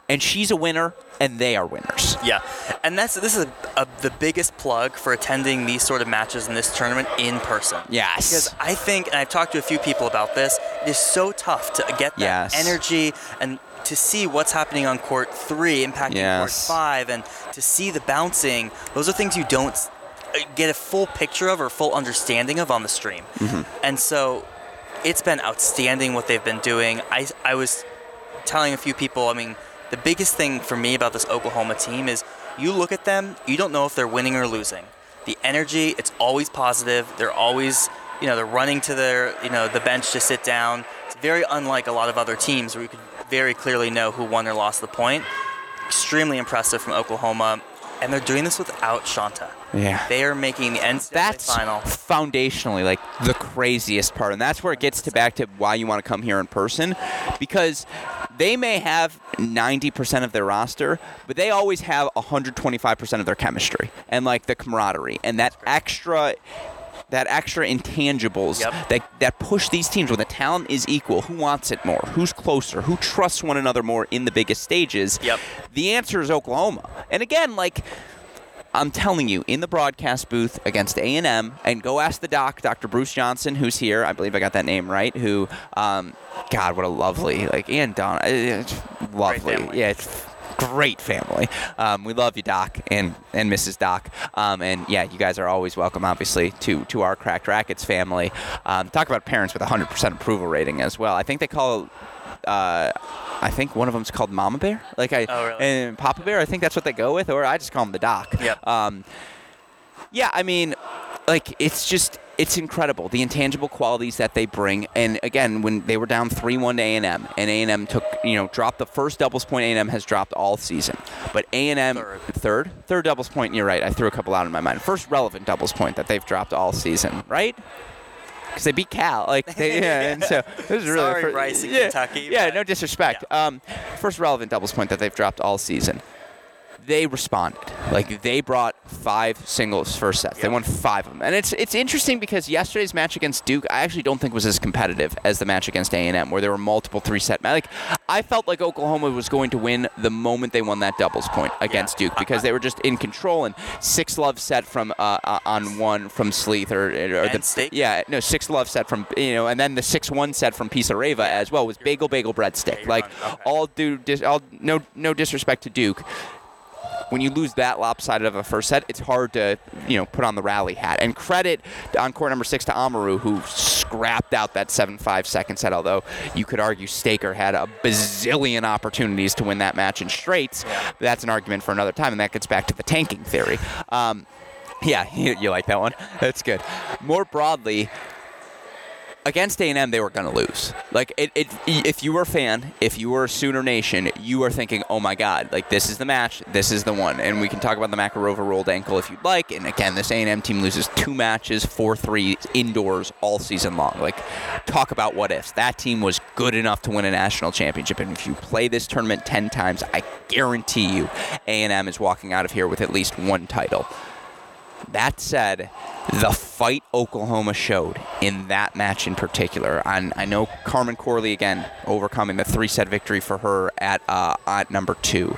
and she's a winner, and they are winners. Yeah, and that's this is a, a, the biggest plug for attending these sort of matches in this tournament in person. Yes. Because I think, and I've talked to a few people about this, it is so tough to get that Yes. energy and to see what's happening on court three impacting Yes. court five, and to see the bouncing. Those are things you don't get a full picture of or full understanding of on the stream. Mm-hmm. And so, it's been outstanding what they've been doing. I I was telling a few people, I mean, the biggest thing for me about this Oklahoma team is you look at them, you don't know if they're winning or losing. The energy, it's always positive. They're always, you know, they're running to their, you know, the bench to sit down. It's very unlike a lot of other teams where you could very clearly know who won or lost the point. Extremely impressive from Oklahoma. and they're doing this without Shanta. Yeah. They are making the NCAA that's final. foundationally like the craziest part and that's where it gets to back to why you want to come here in person because they may have 90% of their roster but they always have 125% of their chemistry and like the camaraderie and that extra that extra intangibles Yep. that, that push these teams when the talent is equal who wants it more who's closer who trusts one another more in the biggest stages Yep. the answer is oklahoma and again like I'm telling you, in the broadcast booth against A&M, and go ask the doc, Dr. Bruce Johnson, who's here. I believe I got that name right. Who, um, God, what a lovely like, and Don, uh, it's lovely. Yeah, it's great family. Um, we love you, Doc, and and Mrs. Doc. Um, and yeah, you guys are always welcome, obviously, to to our Cracked Racquets family. Um, talk about parents with 100% approval rating as well. I think they call. Uh, I think one of them's called Mama Bear, like I Oh, really? and Papa Bear. I think that's what they go with, or I just call him the Doc. Yep. Um, yeah, I mean, like it's just it's incredible the intangible qualities that they bring. And again, when they were down three-one to A and M, and A and M took you know dropped the first doubles point A and M has dropped all season, but A and M Third. third third doubles point. You're right. I threw a couple out in my mind. First relevant doubles point that they've dropped all season, right? Because they beat Cal, like they, (laughs) yeah, and so this is really Sorry, in yeah, Kentucky, Yeah, but- no disrespect. Um, first relevant doubles point that they've dropped all season they responded. Like they brought five singles first sets. They won five of them, and it's it's interesting because yesterday's match against Duke, I actually don't think was as competitive as the match against A and M, where there were multiple three set. Like I felt like Oklahoma was going to win the moment they won that doubles point against Yeah. Duke because they were just in control and six love set from uh, uh, on one from Sleeth or, or the Steak? yeah no six love set from you know and then the six one set from Pisareva as well was bagel bagel breadstick you're like. Okay. all due dis- all no no disrespect to Duke when you lose that lopsided of a first set, it's hard to you know put on the rally hat. And credit on court number six to Amaru, who scrapped out that seven-five second set. Although you could argue Staker had a bazillion opportunities to win that match in straights. That's an argument for another time, and that gets back to the tanking theory. Um, yeah, you, (laughs) you like that one? That's good. More broadly, against A&M, they were going to lose. Like, it, it, if you were a fan, if you were a Sooner Nation, you are thinking, oh my God, like this is the match, this is the one. And we can talk about the Makarova rolled ankle if you'd like. And again, this A&M team loses two matches, four three indoors all season long. Like, talk about what ifs. That team was good enough to win a national championship. And if you play this tournament ten times, I guarantee you, A&M is walking out of here with at least one title. That said, the fight Oklahoma showed in that match in particular, and I know Carmen Corley again overcoming the three-set victory for her at uh, at number two.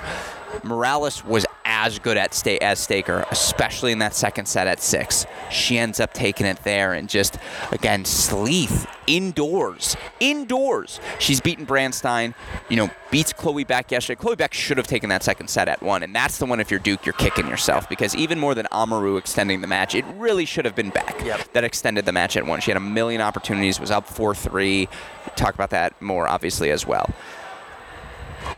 Morales was as good at sta- as Staker, especially in that second set at six. She ends up taking it there and just again Sleeth indoors, indoors. She's beaten Brandstein, you know, beats Chloe Beck yesterday. Chloe Beck should have taken that second set at one, and that's the one. If you're Duke, you're kicking yourself because even more than Amaru extending the match, it really should have been Beck Yep. that extended the match at one. She had a million opportunities, was up four three. Talk about that more obviously as well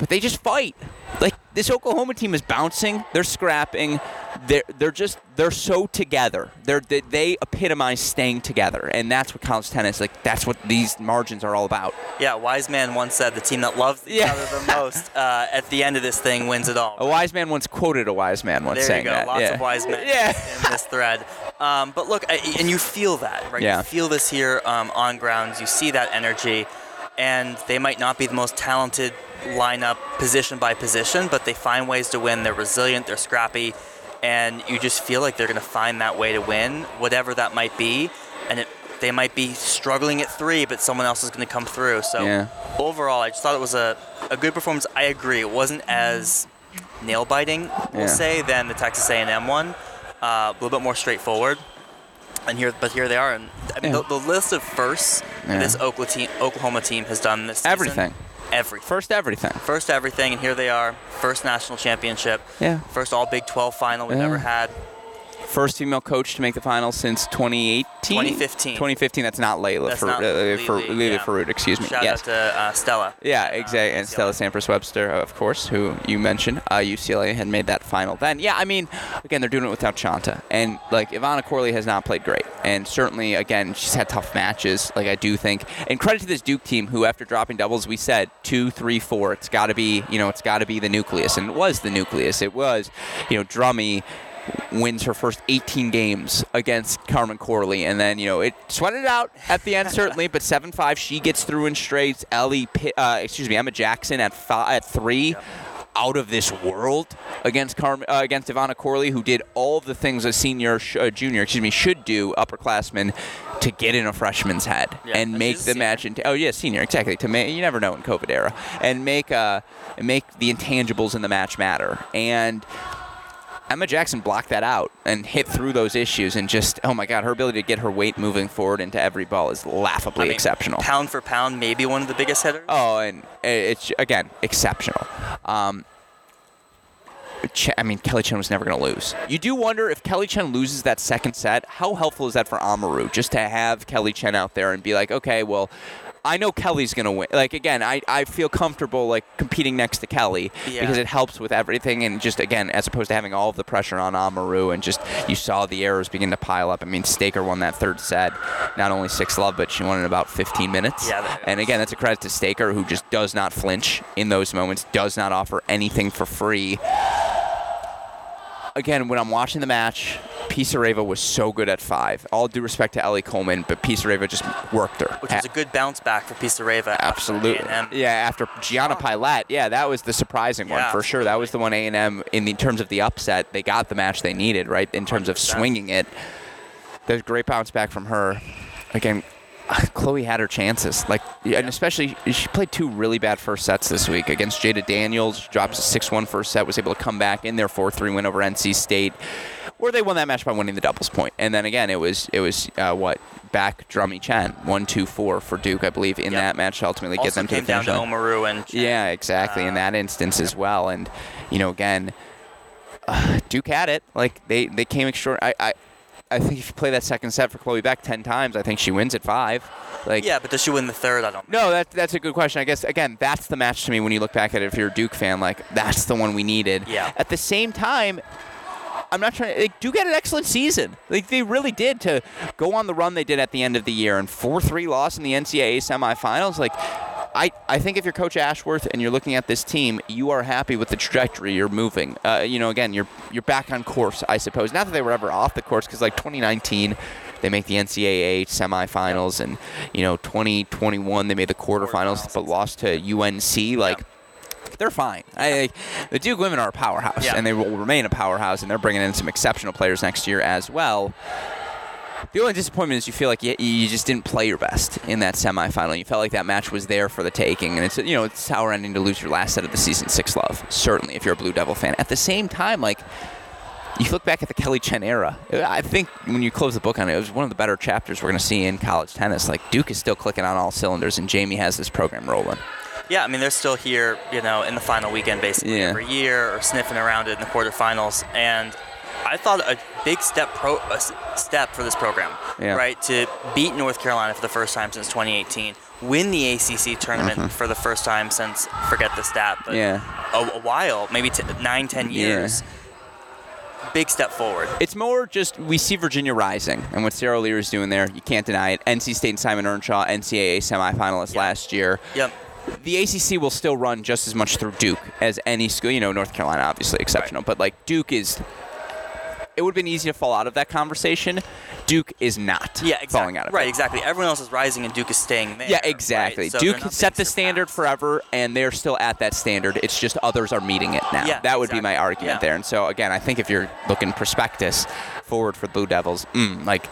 but they just fight. Like this Oklahoma team is bouncing, they're scrapping, they're they're just they're so together. They're they, they epitomize staying together, and that's what college tennis like. That's what these margins are all about. Yeah, Wise Man once said the team that loves each Yeah. other the (laughs) most uh, at the end of this thing wins it all. A wise man once quoted a wise man once There saying you go. that. Lots yeah. of wise men (laughs) Yeah. in this thread. Um, but look, and you feel that, right? Yeah. You feel this here um, on grounds. You see that energy, and they might not be the most talented lineup position by position, but they find ways to win. They're resilient. They're scrappy, and you just feel like they're going to find that way to win, whatever that might be. And it, they might be struggling at three, but someone else is going to come through. So Yeah. overall, I just thought it was a, a good performance. I agree. It wasn't as nail biting, we'll Yeah. say, than the Texas A&M one. Uh, a little bit more straightforward. And here, but here they are. And I mean, Yeah. the, the list of firsts Yeah. this Oklahoma team, Oklahoma team has done this season, Everything. everything. First everything. First everything, and here they are. First national championship. Yeah. First All Big 12 final we've Yeah. ever had. First female coach to make the finals since 2018. 2015. 2015. That's not Layla. That's for, not uh, for Lily, Lily yeah. Forood, excuse me. Shout yes. out to uh, Stella. Yeah, uh, exactly. And Stella. Sampras Webster, of course, who you mentioned. Uh, UCLA had made that final then. Yeah, I mean, again, they're doing it without Shanta. And, like, Ivana Corley has not played great. And certainly, again, she's had tough matches, like I do think. And credit to this Duke team who, after dropping doubles, we said two, three, four, it's got to be, you know, it's got to be the nucleus. And it was the nucleus. It was, you know, Drummy wins her first 18 games against Carmen Corley, and then you know it sweated it out at the end (laughs) certainly, but 7-5 she gets through in straights. Ellie, uh, excuse me, Emma Jackson at five, at three. Out of this world against Carmen, uh, against Ivana Corley, who did all of the things a senior, sh- uh, junior, excuse me, should do, upperclassman, to get in a freshman's head Yeah, and make the match. Into, oh yeah, senior, exactly. To make you never know in COVID era, and make uh, and make the intangibles in the match matter. And Emma Jackson blocked that out and hit through those issues and just oh my god, her ability to get her weight moving forward into every ball is laughably I mean, exceptional. Pound for pound, maybe one of the biggest hitters. Oh, and it's again exceptional. Um, I mean, Kelly Chen was never going to lose. You do wonder if Kelly Chen loses that second set, how helpful is that for Amaru just to have Kelly Chen out there and be like, okay, well, I know Kelly's going to win. Like again, I, I feel comfortable like competing next to Kelly Yeah. because it helps with everything and just again as opposed to having all of the pressure on Amaru and just you saw the errors begin to pile up. I mean, Staker won that third set, not only six love, but she won in about 15 minutes. Yeah, And again, that's a credit to Staker, who just does not flinch in those moments, does not offer anything for free. Again, when I'm watching the match, Pisareva was so good at five. All due respect to Ellie Coleman, but Pisareva just worked her. which was a good bounce back for Pisareva. after Absolutely. A&M. Yeah, after Gianna oh. Pielet, yeah, that was the surprising one Yeah, for sure. That was the one A&M in the terms of the upset. They got the match they needed, right? In terms of 100%. swinging it. There's great bounce back from her. Again, Chloe had her chances. Like, and especially she played two really bad first sets this week against Jada Daniels. She drops a 6-1 first set, was able to come back in their 4-3 win over NC State, where they won that match by winning the doubles point. And then again, it was it was uh, what back Drummy Chen one two four for Duke, I believe, in Yep. that match to ultimately get Also them to the down finish to line. Omaru and Chen. Yeah, exactly. in Uh, that instance as well, and you know, again, uh, Duke had it. Like they they came extraordinary. I, I I think if you play that second set for Chloe Beck ten times, I think she wins at five. Like Yeah, but does she win the third? I don't. know. no, that, that's a good question. I guess, again, that's the match to me when you look back at it. If you're a Duke fan, like, that's the one we needed. Yeah. At the same time, I'm not trying like, Duke had an excellent season. Like, they really did to go on the run they did at the end of the year and 4 3 loss in the NCAA semifinals. Like, I, I think if you're Coach Ashworth and you're looking at this team, you are happy with the trajectory you're moving. Uh, you know, again, you're you're back on course, I suppose. Not that they were ever off the course, because like 2019, they make the NCAA semifinals, and you know 2021 they made the quarterfinals, but lost to UNC. Like they're fine. I, I- the Duke women are a powerhouse, Yeah. and they will remain a powerhouse, and they're bringing in some exceptional players next year as well. The only disappointment is you feel like you, you just didn't play your best in that semifinal. You felt like that match was there for the taking, and it's you know it's sour ending to lose your last set of the season six love. Certainly, if you're a Blue Devil fan. At the same time, like you look back at the Kelly Chen era. I think when you close the book on it, it was one of the better chapters we're going to see in college tennis. Like Duke is still clicking on all cylinders, and Jamie has this program rolling. Yeah, I mean they're still here, you know, in the final weekend basically Yeah. every year or sniffing around it in the quarterfinals. And I thought a big step pro step for this program, Yeah. right? To beat North Carolina for the first time since 2018, win the ACC tournament for the first time since forget the stat, but Mm-hmm. Yeah. a, a while, maybe t- nine, ten Yeah. years. Big step forward. It's more just we see Virginia rising, and what Sarah Lear is doing there, you can't deny it. NC State and Simon Earnshaw, NCAA semifinalists Yeah. last year. Yep. The ACC will still run just as much through Duke as any school. You know, North Carolina obviously exceptional, but like Duke is. It would have been easy to fall out of that conversation. Duke is not Yeah, exactly. falling out of right, it. exactly. Everyone else is rising and Duke is staying there. Yeah, right? exactly. So Duke set the standard forever, and they're still at that standard. It's just others are meeting it now. Yeah, that would be my argument Yeah. there. And so again, I think if you're looking prospectus forward for the Blue Devils, mm, like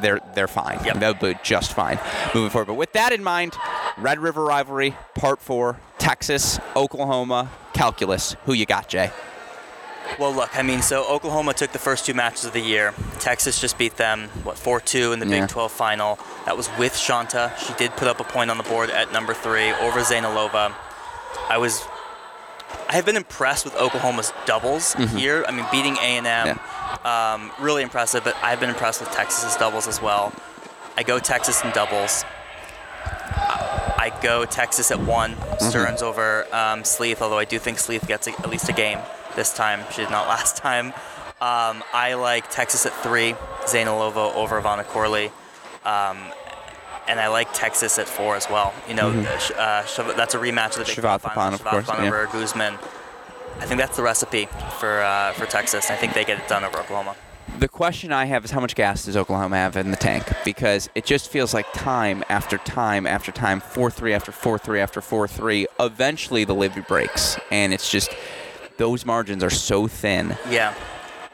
they're they're fine. Yep. They'll be just fine moving forward. But with that in mind, Red River rivalry, part four, Texas, Oklahoma, calculus. Who you got, Jay? Well, look, I mean, so Oklahoma took the first two matches of the year. Texas just beat them, what, 4 2 in the Yeah. Big 12 final. That was with Shanta. She did put up a point on the board at number three over Zeynalova. I was. I have been impressed with Oklahoma's doubles here. I mean, beating A&M, Mm-hmm. Yeah. Um, really impressive, but I've been impressed with Texas's doubles as well. I go Texas in doubles. I go Texas at one, Mm-hmm. Stearns over um, Sleeth, although I do think Sleeth gets a, at least a game this time. She did not (laughs) last time. Um, I like Texas at three, Zeynalova over Ivana Corley. Um, and I like Texas at four as well. You know, sh- uh, Shav- that's a rematch of the Big Twelve final. Mm-hmm. of course, Chavatipon yeah. Guzman. I think that's the recipe for uh, for Texas. I think they get it done over Oklahoma. The question I have is how much gas does Oklahoma have in the tank? Because it just feels like time after time after time, 4 3 after 4 3 after 4 3. Eventually the levy breaks. And it's just, those margins are so thin. Yeah.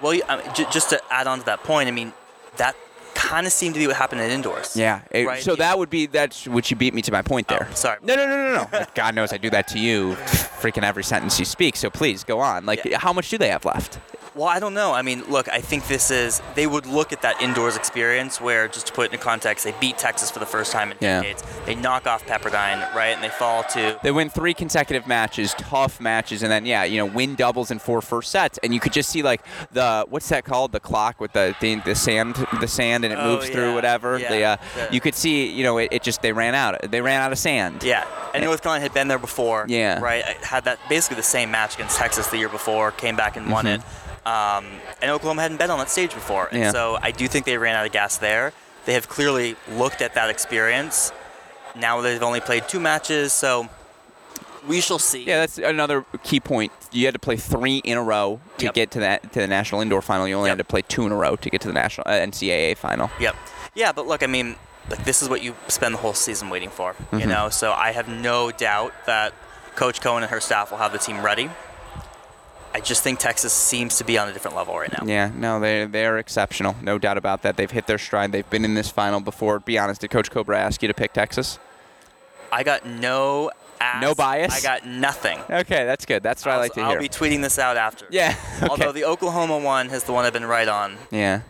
Well, I mean, j- just to add on to that point, I mean, that kind of seemed to be what happened in indoors. Yeah. it- Right. So that would be, that's what you beat me to my point there. Oh, sorry. No, no, no, no, no. (laughs) God knows I do that to you freaking every sentence you speak. So please go on. Like, Yeah. how much do they have left? Well, I don't know. I mean, look, I think this is they would look at that indoors experience where, just to put it in context, they beat Texas for the first time in Yeah. decades. They knock off Pepperdine, right, and they fall to They win three consecutive matches, tough matches, and then yeah, you know, win doubles in four first sets, and you could just see like the what's that called, the clock with the the, the sand, the sand, and it Oh, moves through whatever. yeah, The, uh, the- you could see, you know, it, it just they ran out. They ran out of sand. Yeah, and North Carolina had been there before. Yeah. Right, had that basically the same match against Texas the year before, came back and won it. Um, and Oklahoma hadn't been on that stage before, and. Yeah. so I do think they ran out of gas there. They have clearly looked at that experience. Now they've only played two matches, so we shall see. Yeah, that's another key point. You had to play three in a row to Yep. get to that to the national indoor final. You only Yep. had to play two in a row to get to the national uh, NCAA final. Yep. Yeah, but look, I mean, like this is what you spend the whole season waiting for, Mm-hmm. you know. So I have no doubt that Coach Cohen and her staff will have the team ready. I just think Texas seems to be on a different level right now. Yeah, no, they they're exceptional, no doubt about that. They've hit their stride. They've been in this final before. Be honest, did Coach Cobra ask you to pick Texas? I got no ass, No bias? I got nothing. Okay, that's good. That's what I I'll- like to hear. I'll be tweeting this out after. yeah. (laughs) Okay. Although the Oklahoma one is the one I've been right on, yeah.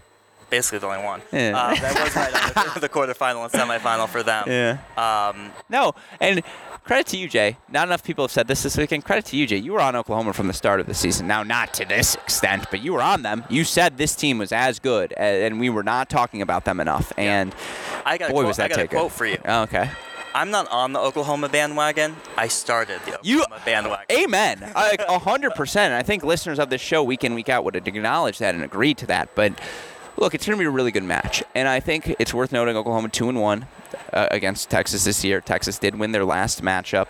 basically the only one. Yeah. Uh, that was right on the, (laughs) the quarterfinal and semifinal for them. Yeah. Um, No, and credit to you, Jay. Not enough people have said this this weekend. Credit to you, Jay. You were on Oklahoma from the start of the season. Now, not to this extent, but you were on them. You said this team was as good, and we were not talking about them enough. And I got a boy, quote, was that I got a quote for you. Oh, okay. I'm not on the Oklahoma bandwagon. I started the You- Oklahoma bandwagon. Amen. Like a hundred percent. I think listeners of this show week in week out would acknowledge that and agree to that. But look, it's going to be a really good match, and I think it's worth noting Oklahoma two and one uh, against Texas this year. Texas did win their last matchup.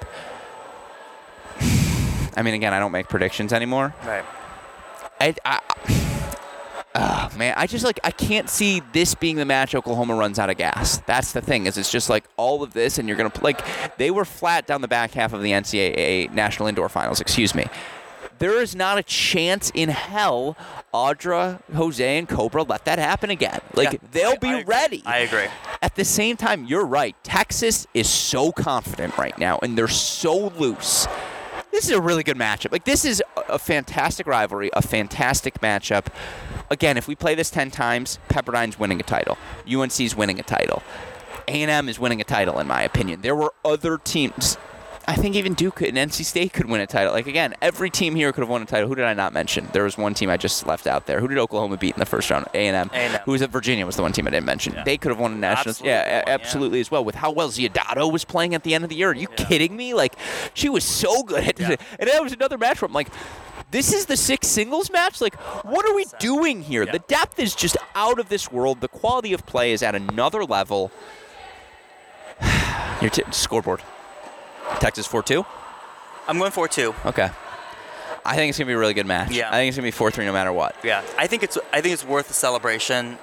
(sighs) I mean, again, I don't make predictions anymore. Right. I, I, oh, (sighs) man, I just like I can't see this being the match Oklahoma runs out of gas. That's the thing is it's just like all of this, and you're gonna like they were flat down the back half of the NCAA National Indoor Finals. Excuse me. There is not a chance in hell Audra, Jose, and Cobra let that happen again. Like Yeah, they'll I- be I ready. I agree. At the same time, you're right. Texas is so confident right now, and they're so loose. This is a really good matchup. Like this is a- a fantastic rivalry, a fantastic matchup. Again, if we play this ten times, Pepperdine's winning a title. UNC's winning a title. A&M is winning a title, in my opinion. There were other teams. I think even Duke and NC State could win a title. Like again, every team here could have won a title. Who did I not mention? There was one team I just left out there. Who did Oklahoma beat in the first round? A&M. A&M. Who was at Virginia was the one team I didn't mention. Yeah. They could have won a national. Absolutely yeah, won, a- yeah. absolutely as well. With how well Ziodato was playing at the end of the year. Are you Yeah. kidding me? Like she was so good. At Yeah. (laughs) And that was another match where I'm like, this is the six singles match. Like, what are we doing here? The depth is just out of this world. The quality of play is at another level. (sighs) Your t- scoreboard. Texas 4 2? I'm going 4 2. Okay. I think it's going to be a really good match. Yeah. I think it's going to be 4 3 no matter what. Yeah, I think it's I think it's worth the celebration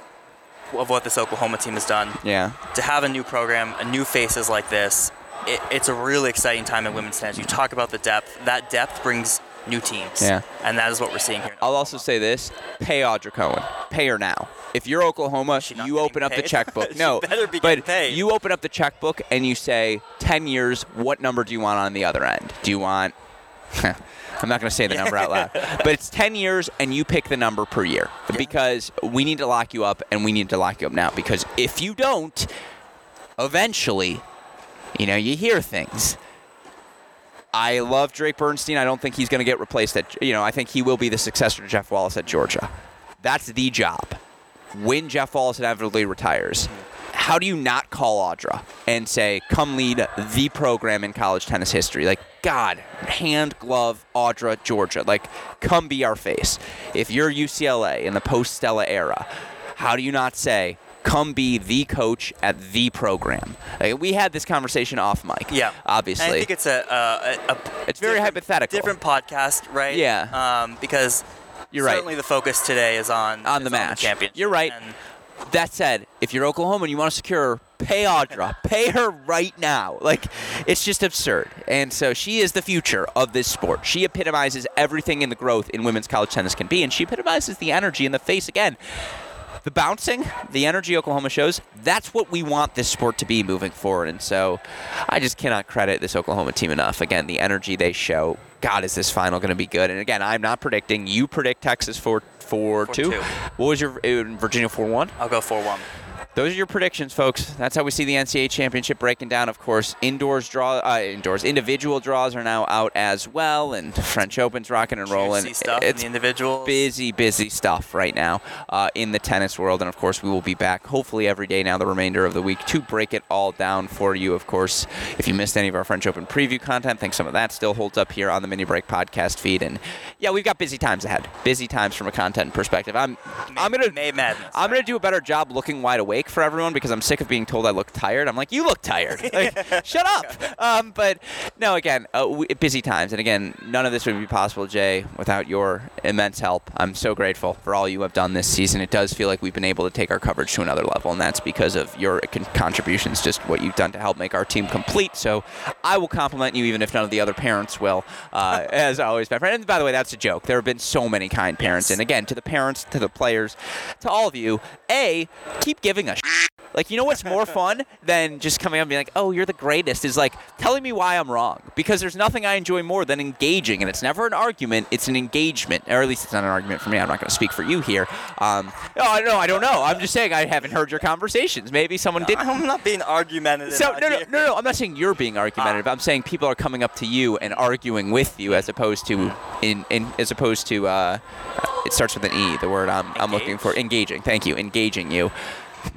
of what this Oklahoma team has done. Yeah. To have a new program, a new faces like this, it, it's a really exciting time in women's tennis. You talk about the depth. That depth brings new teams. Yeah. And that is what we're seeing here. I'll also say this pay Audra Cohen. Pay her now. If you're Oklahoma, you open up the checkbook. (laughs) No, better be but paid. you open up the checkbook and you say 10 years. What number do you want on the other end? Do you want? (laughs) I'm not going to say the number out loud, (laughs) but it's 10 years and you pick the number per year because we need to lock you up and we need to lock you up now because if you don't, eventually, you know, you hear things. I love Drake Bernstein. I don't think he's going to get replaced at, you know, I think he will be the successor to Jeff Wallace at Georgia. That's the job. When Jeff Wallace inevitably retires, how do you not call Audra and say, come lead the program in college tennis history? Like, God, hand glove Audra, Georgia. Like, come be our face. If you're UCLA in the post Stella era, how do you not say, come be the coach at the program? Like, we had this conversation off mic. Yeah, Obviously. And I think it's a, a, a It's very hypothetical. Different podcast, right? Yeah. Um, because You're right. certainly the focus today is on On is the match. championship. You're right. And That said, if you're Oklahoma and you want to secure her, pay Audra. (laughs) pay her right now. Like, it's just absurd. And so she is the future of this sport. She epitomizes everything in the growth in women's college tennis can be, and she epitomizes the energy in the face again. The bouncing, the energy Oklahoma shows, that's what we want this sport to be moving forward. And so I just cannot credit this Oklahoma team enough. Again, the energy they show. God, is this final going to be good? And again, I'm not predicting. You predict Texas 4 4 2. What was your uh, Virginia 4 1? I'll go four one. Those are your predictions, folks. That's how we see the NCAA championship breaking down. Of course, indoors draw, uh, indoors individual draws are now out as well, and French Open's rocking and rolling. Juicy stuff in the individuals. busy, busy stuff right now uh, in the tennis world. And of course, we will be back hopefully every day now, the remainder of the week, to break it all down for you. Of course, if you missed any of our French Open preview content, I think some of that still holds up here on the Mini Break podcast feed. And yeah, we've got busy times ahead. Busy times from a content perspective. I'm, I'm gonna, May Madness. I'm gonna do a better job looking wide awake for everyone because I'm sick of being told I look tired. I'm like, you look tired. (laughs) Like, shut up. Um, but no, again, uh, we, busy times, and again, none of this would be possible, Jay, without your immense help. I'm so grateful for all you have done this season. It does feel like we've been able to take our coverage to another level, and that's because of your con- contributions, just what you've done to help make our team complete. So I will compliment you, even if none of the other parents will. Uh, (laughs) as always, my friend. And by the way, that's a joke. There have been so many kind parents, Yes. and again, to the parents, to the players, to all of you, a keep giving us. Like, you know what's more (laughs) fun than just coming up and being like, oh, you're the greatest, is like telling me why I'm wrong. Because there's nothing I enjoy more than engaging. And it's never an argument, it's an engagement. Or at least it's not an argument for me. I'm not going to speak for you here. Um, no, I no, I don't know. I'm just saying I haven't heard your conversations. Maybe someone did. I'm not being argumentative. So out no, no, no, no. I'm not saying you're being argumentative. I'm saying people are coming up to you and arguing with you, as opposed to in, in as opposed to uh, it starts with an e. The word I'm, I'm looking for, engaging. Thank you, engaging you.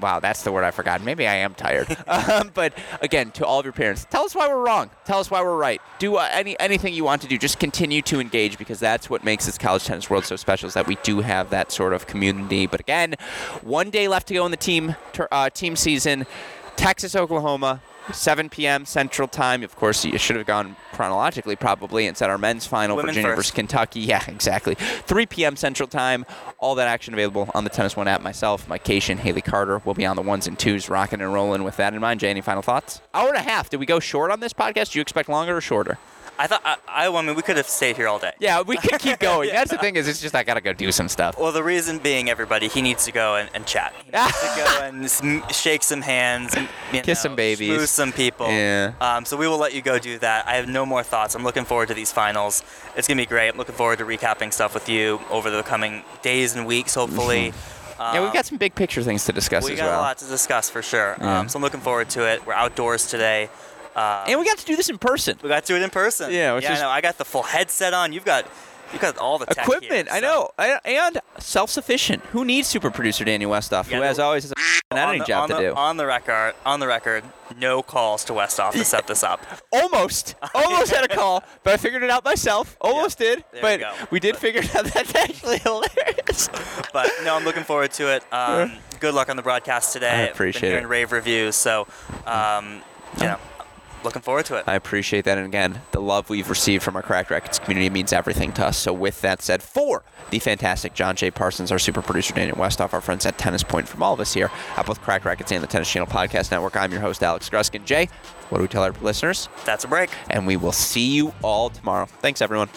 Wow, that's the word I forgot. Maybe I am tired. (laughs) um, but again, to all of your parents, tell us why we're wrong. Tell us why we're right. Do uh, any anything you want to do. Just continue to engage because that's what makes this college tennis world so special. Is that we do have that sort of community. But again, one day left to go in the team tur- uh, team season. Texas, Oklahoma, 7 p.m. Central Time. Of course, you should have gone chronologically, probably, and said our men's final, Women Virginia first. versus Kentucky. (laughs) Yeah, exactly. 3 p.m. Central Time. All that action available on the Tennis One app. Myself, Mike Cation, Haley Carter will be on the ones and twos, rocking and rolling. With that in mind, Jay, any final thoughts? Hour and a half. Did we go short on this podcast? Do you expect longer or shorter? I thought I, I, I mean we could have stayed here all day. Yeah, we could keep (laughs) going. yeah. That's the thing is, it's just I gotta go do some stuff. Well, the reason being, everybody, he needs to go and, and chat. He needs to go (laughs) and shake some hands, and, you Kiss know, some babies. schmooze some people. Yeah. Um, so we will let you go do that. I have no more thoughts. I'm looking forward to these finals. It's gonna be great. I'm looking forward to recapping stuff with you over the coming days and weeks, hopefully. (laughs) Yeah, we've got some big picture things to discuss we as got well. a lot to discuss for sure. Yeah. Um, so I'm looking forward to it. We're outdoors today. Uh, And we got to do this in person. we got to do it in person. Yeah, which yeah. is- I know. I got the full headset on. You've got, you've got all the tech here, Equipment, I know, I- and self-sufficient. Who needs super producer Daniel Westhoff, Yeah, who as always has (laughs) an editing the, job to the, do? On the record, on the record, no calls to Westhoff to set this up. (laughs) Almost, almost had a call, but I figured it out myself. (laughs) Almost did, there but we we did figure it out. That's actually hilarious. But no, I'm looking forward to it. Um, good luck on the broadcast today. I Been appreciate hearing it. rave reviews, so um, you know, looking forward to it. I appreciate that, and again, the love we've received from our Cracked Racquets community means everything to us. So, with that said, for the fantastic John J. Parsons, our super producer Daniel Westhoff, our friends at Tennis Point, from all of us here at both Cracked Racquets and the Tennis Channel Podcast Network, I'm your host Alex Gruskin. Jay, what do we tell our listeners? That's a break. And we will see you all tomorrow. Thanks, everyone.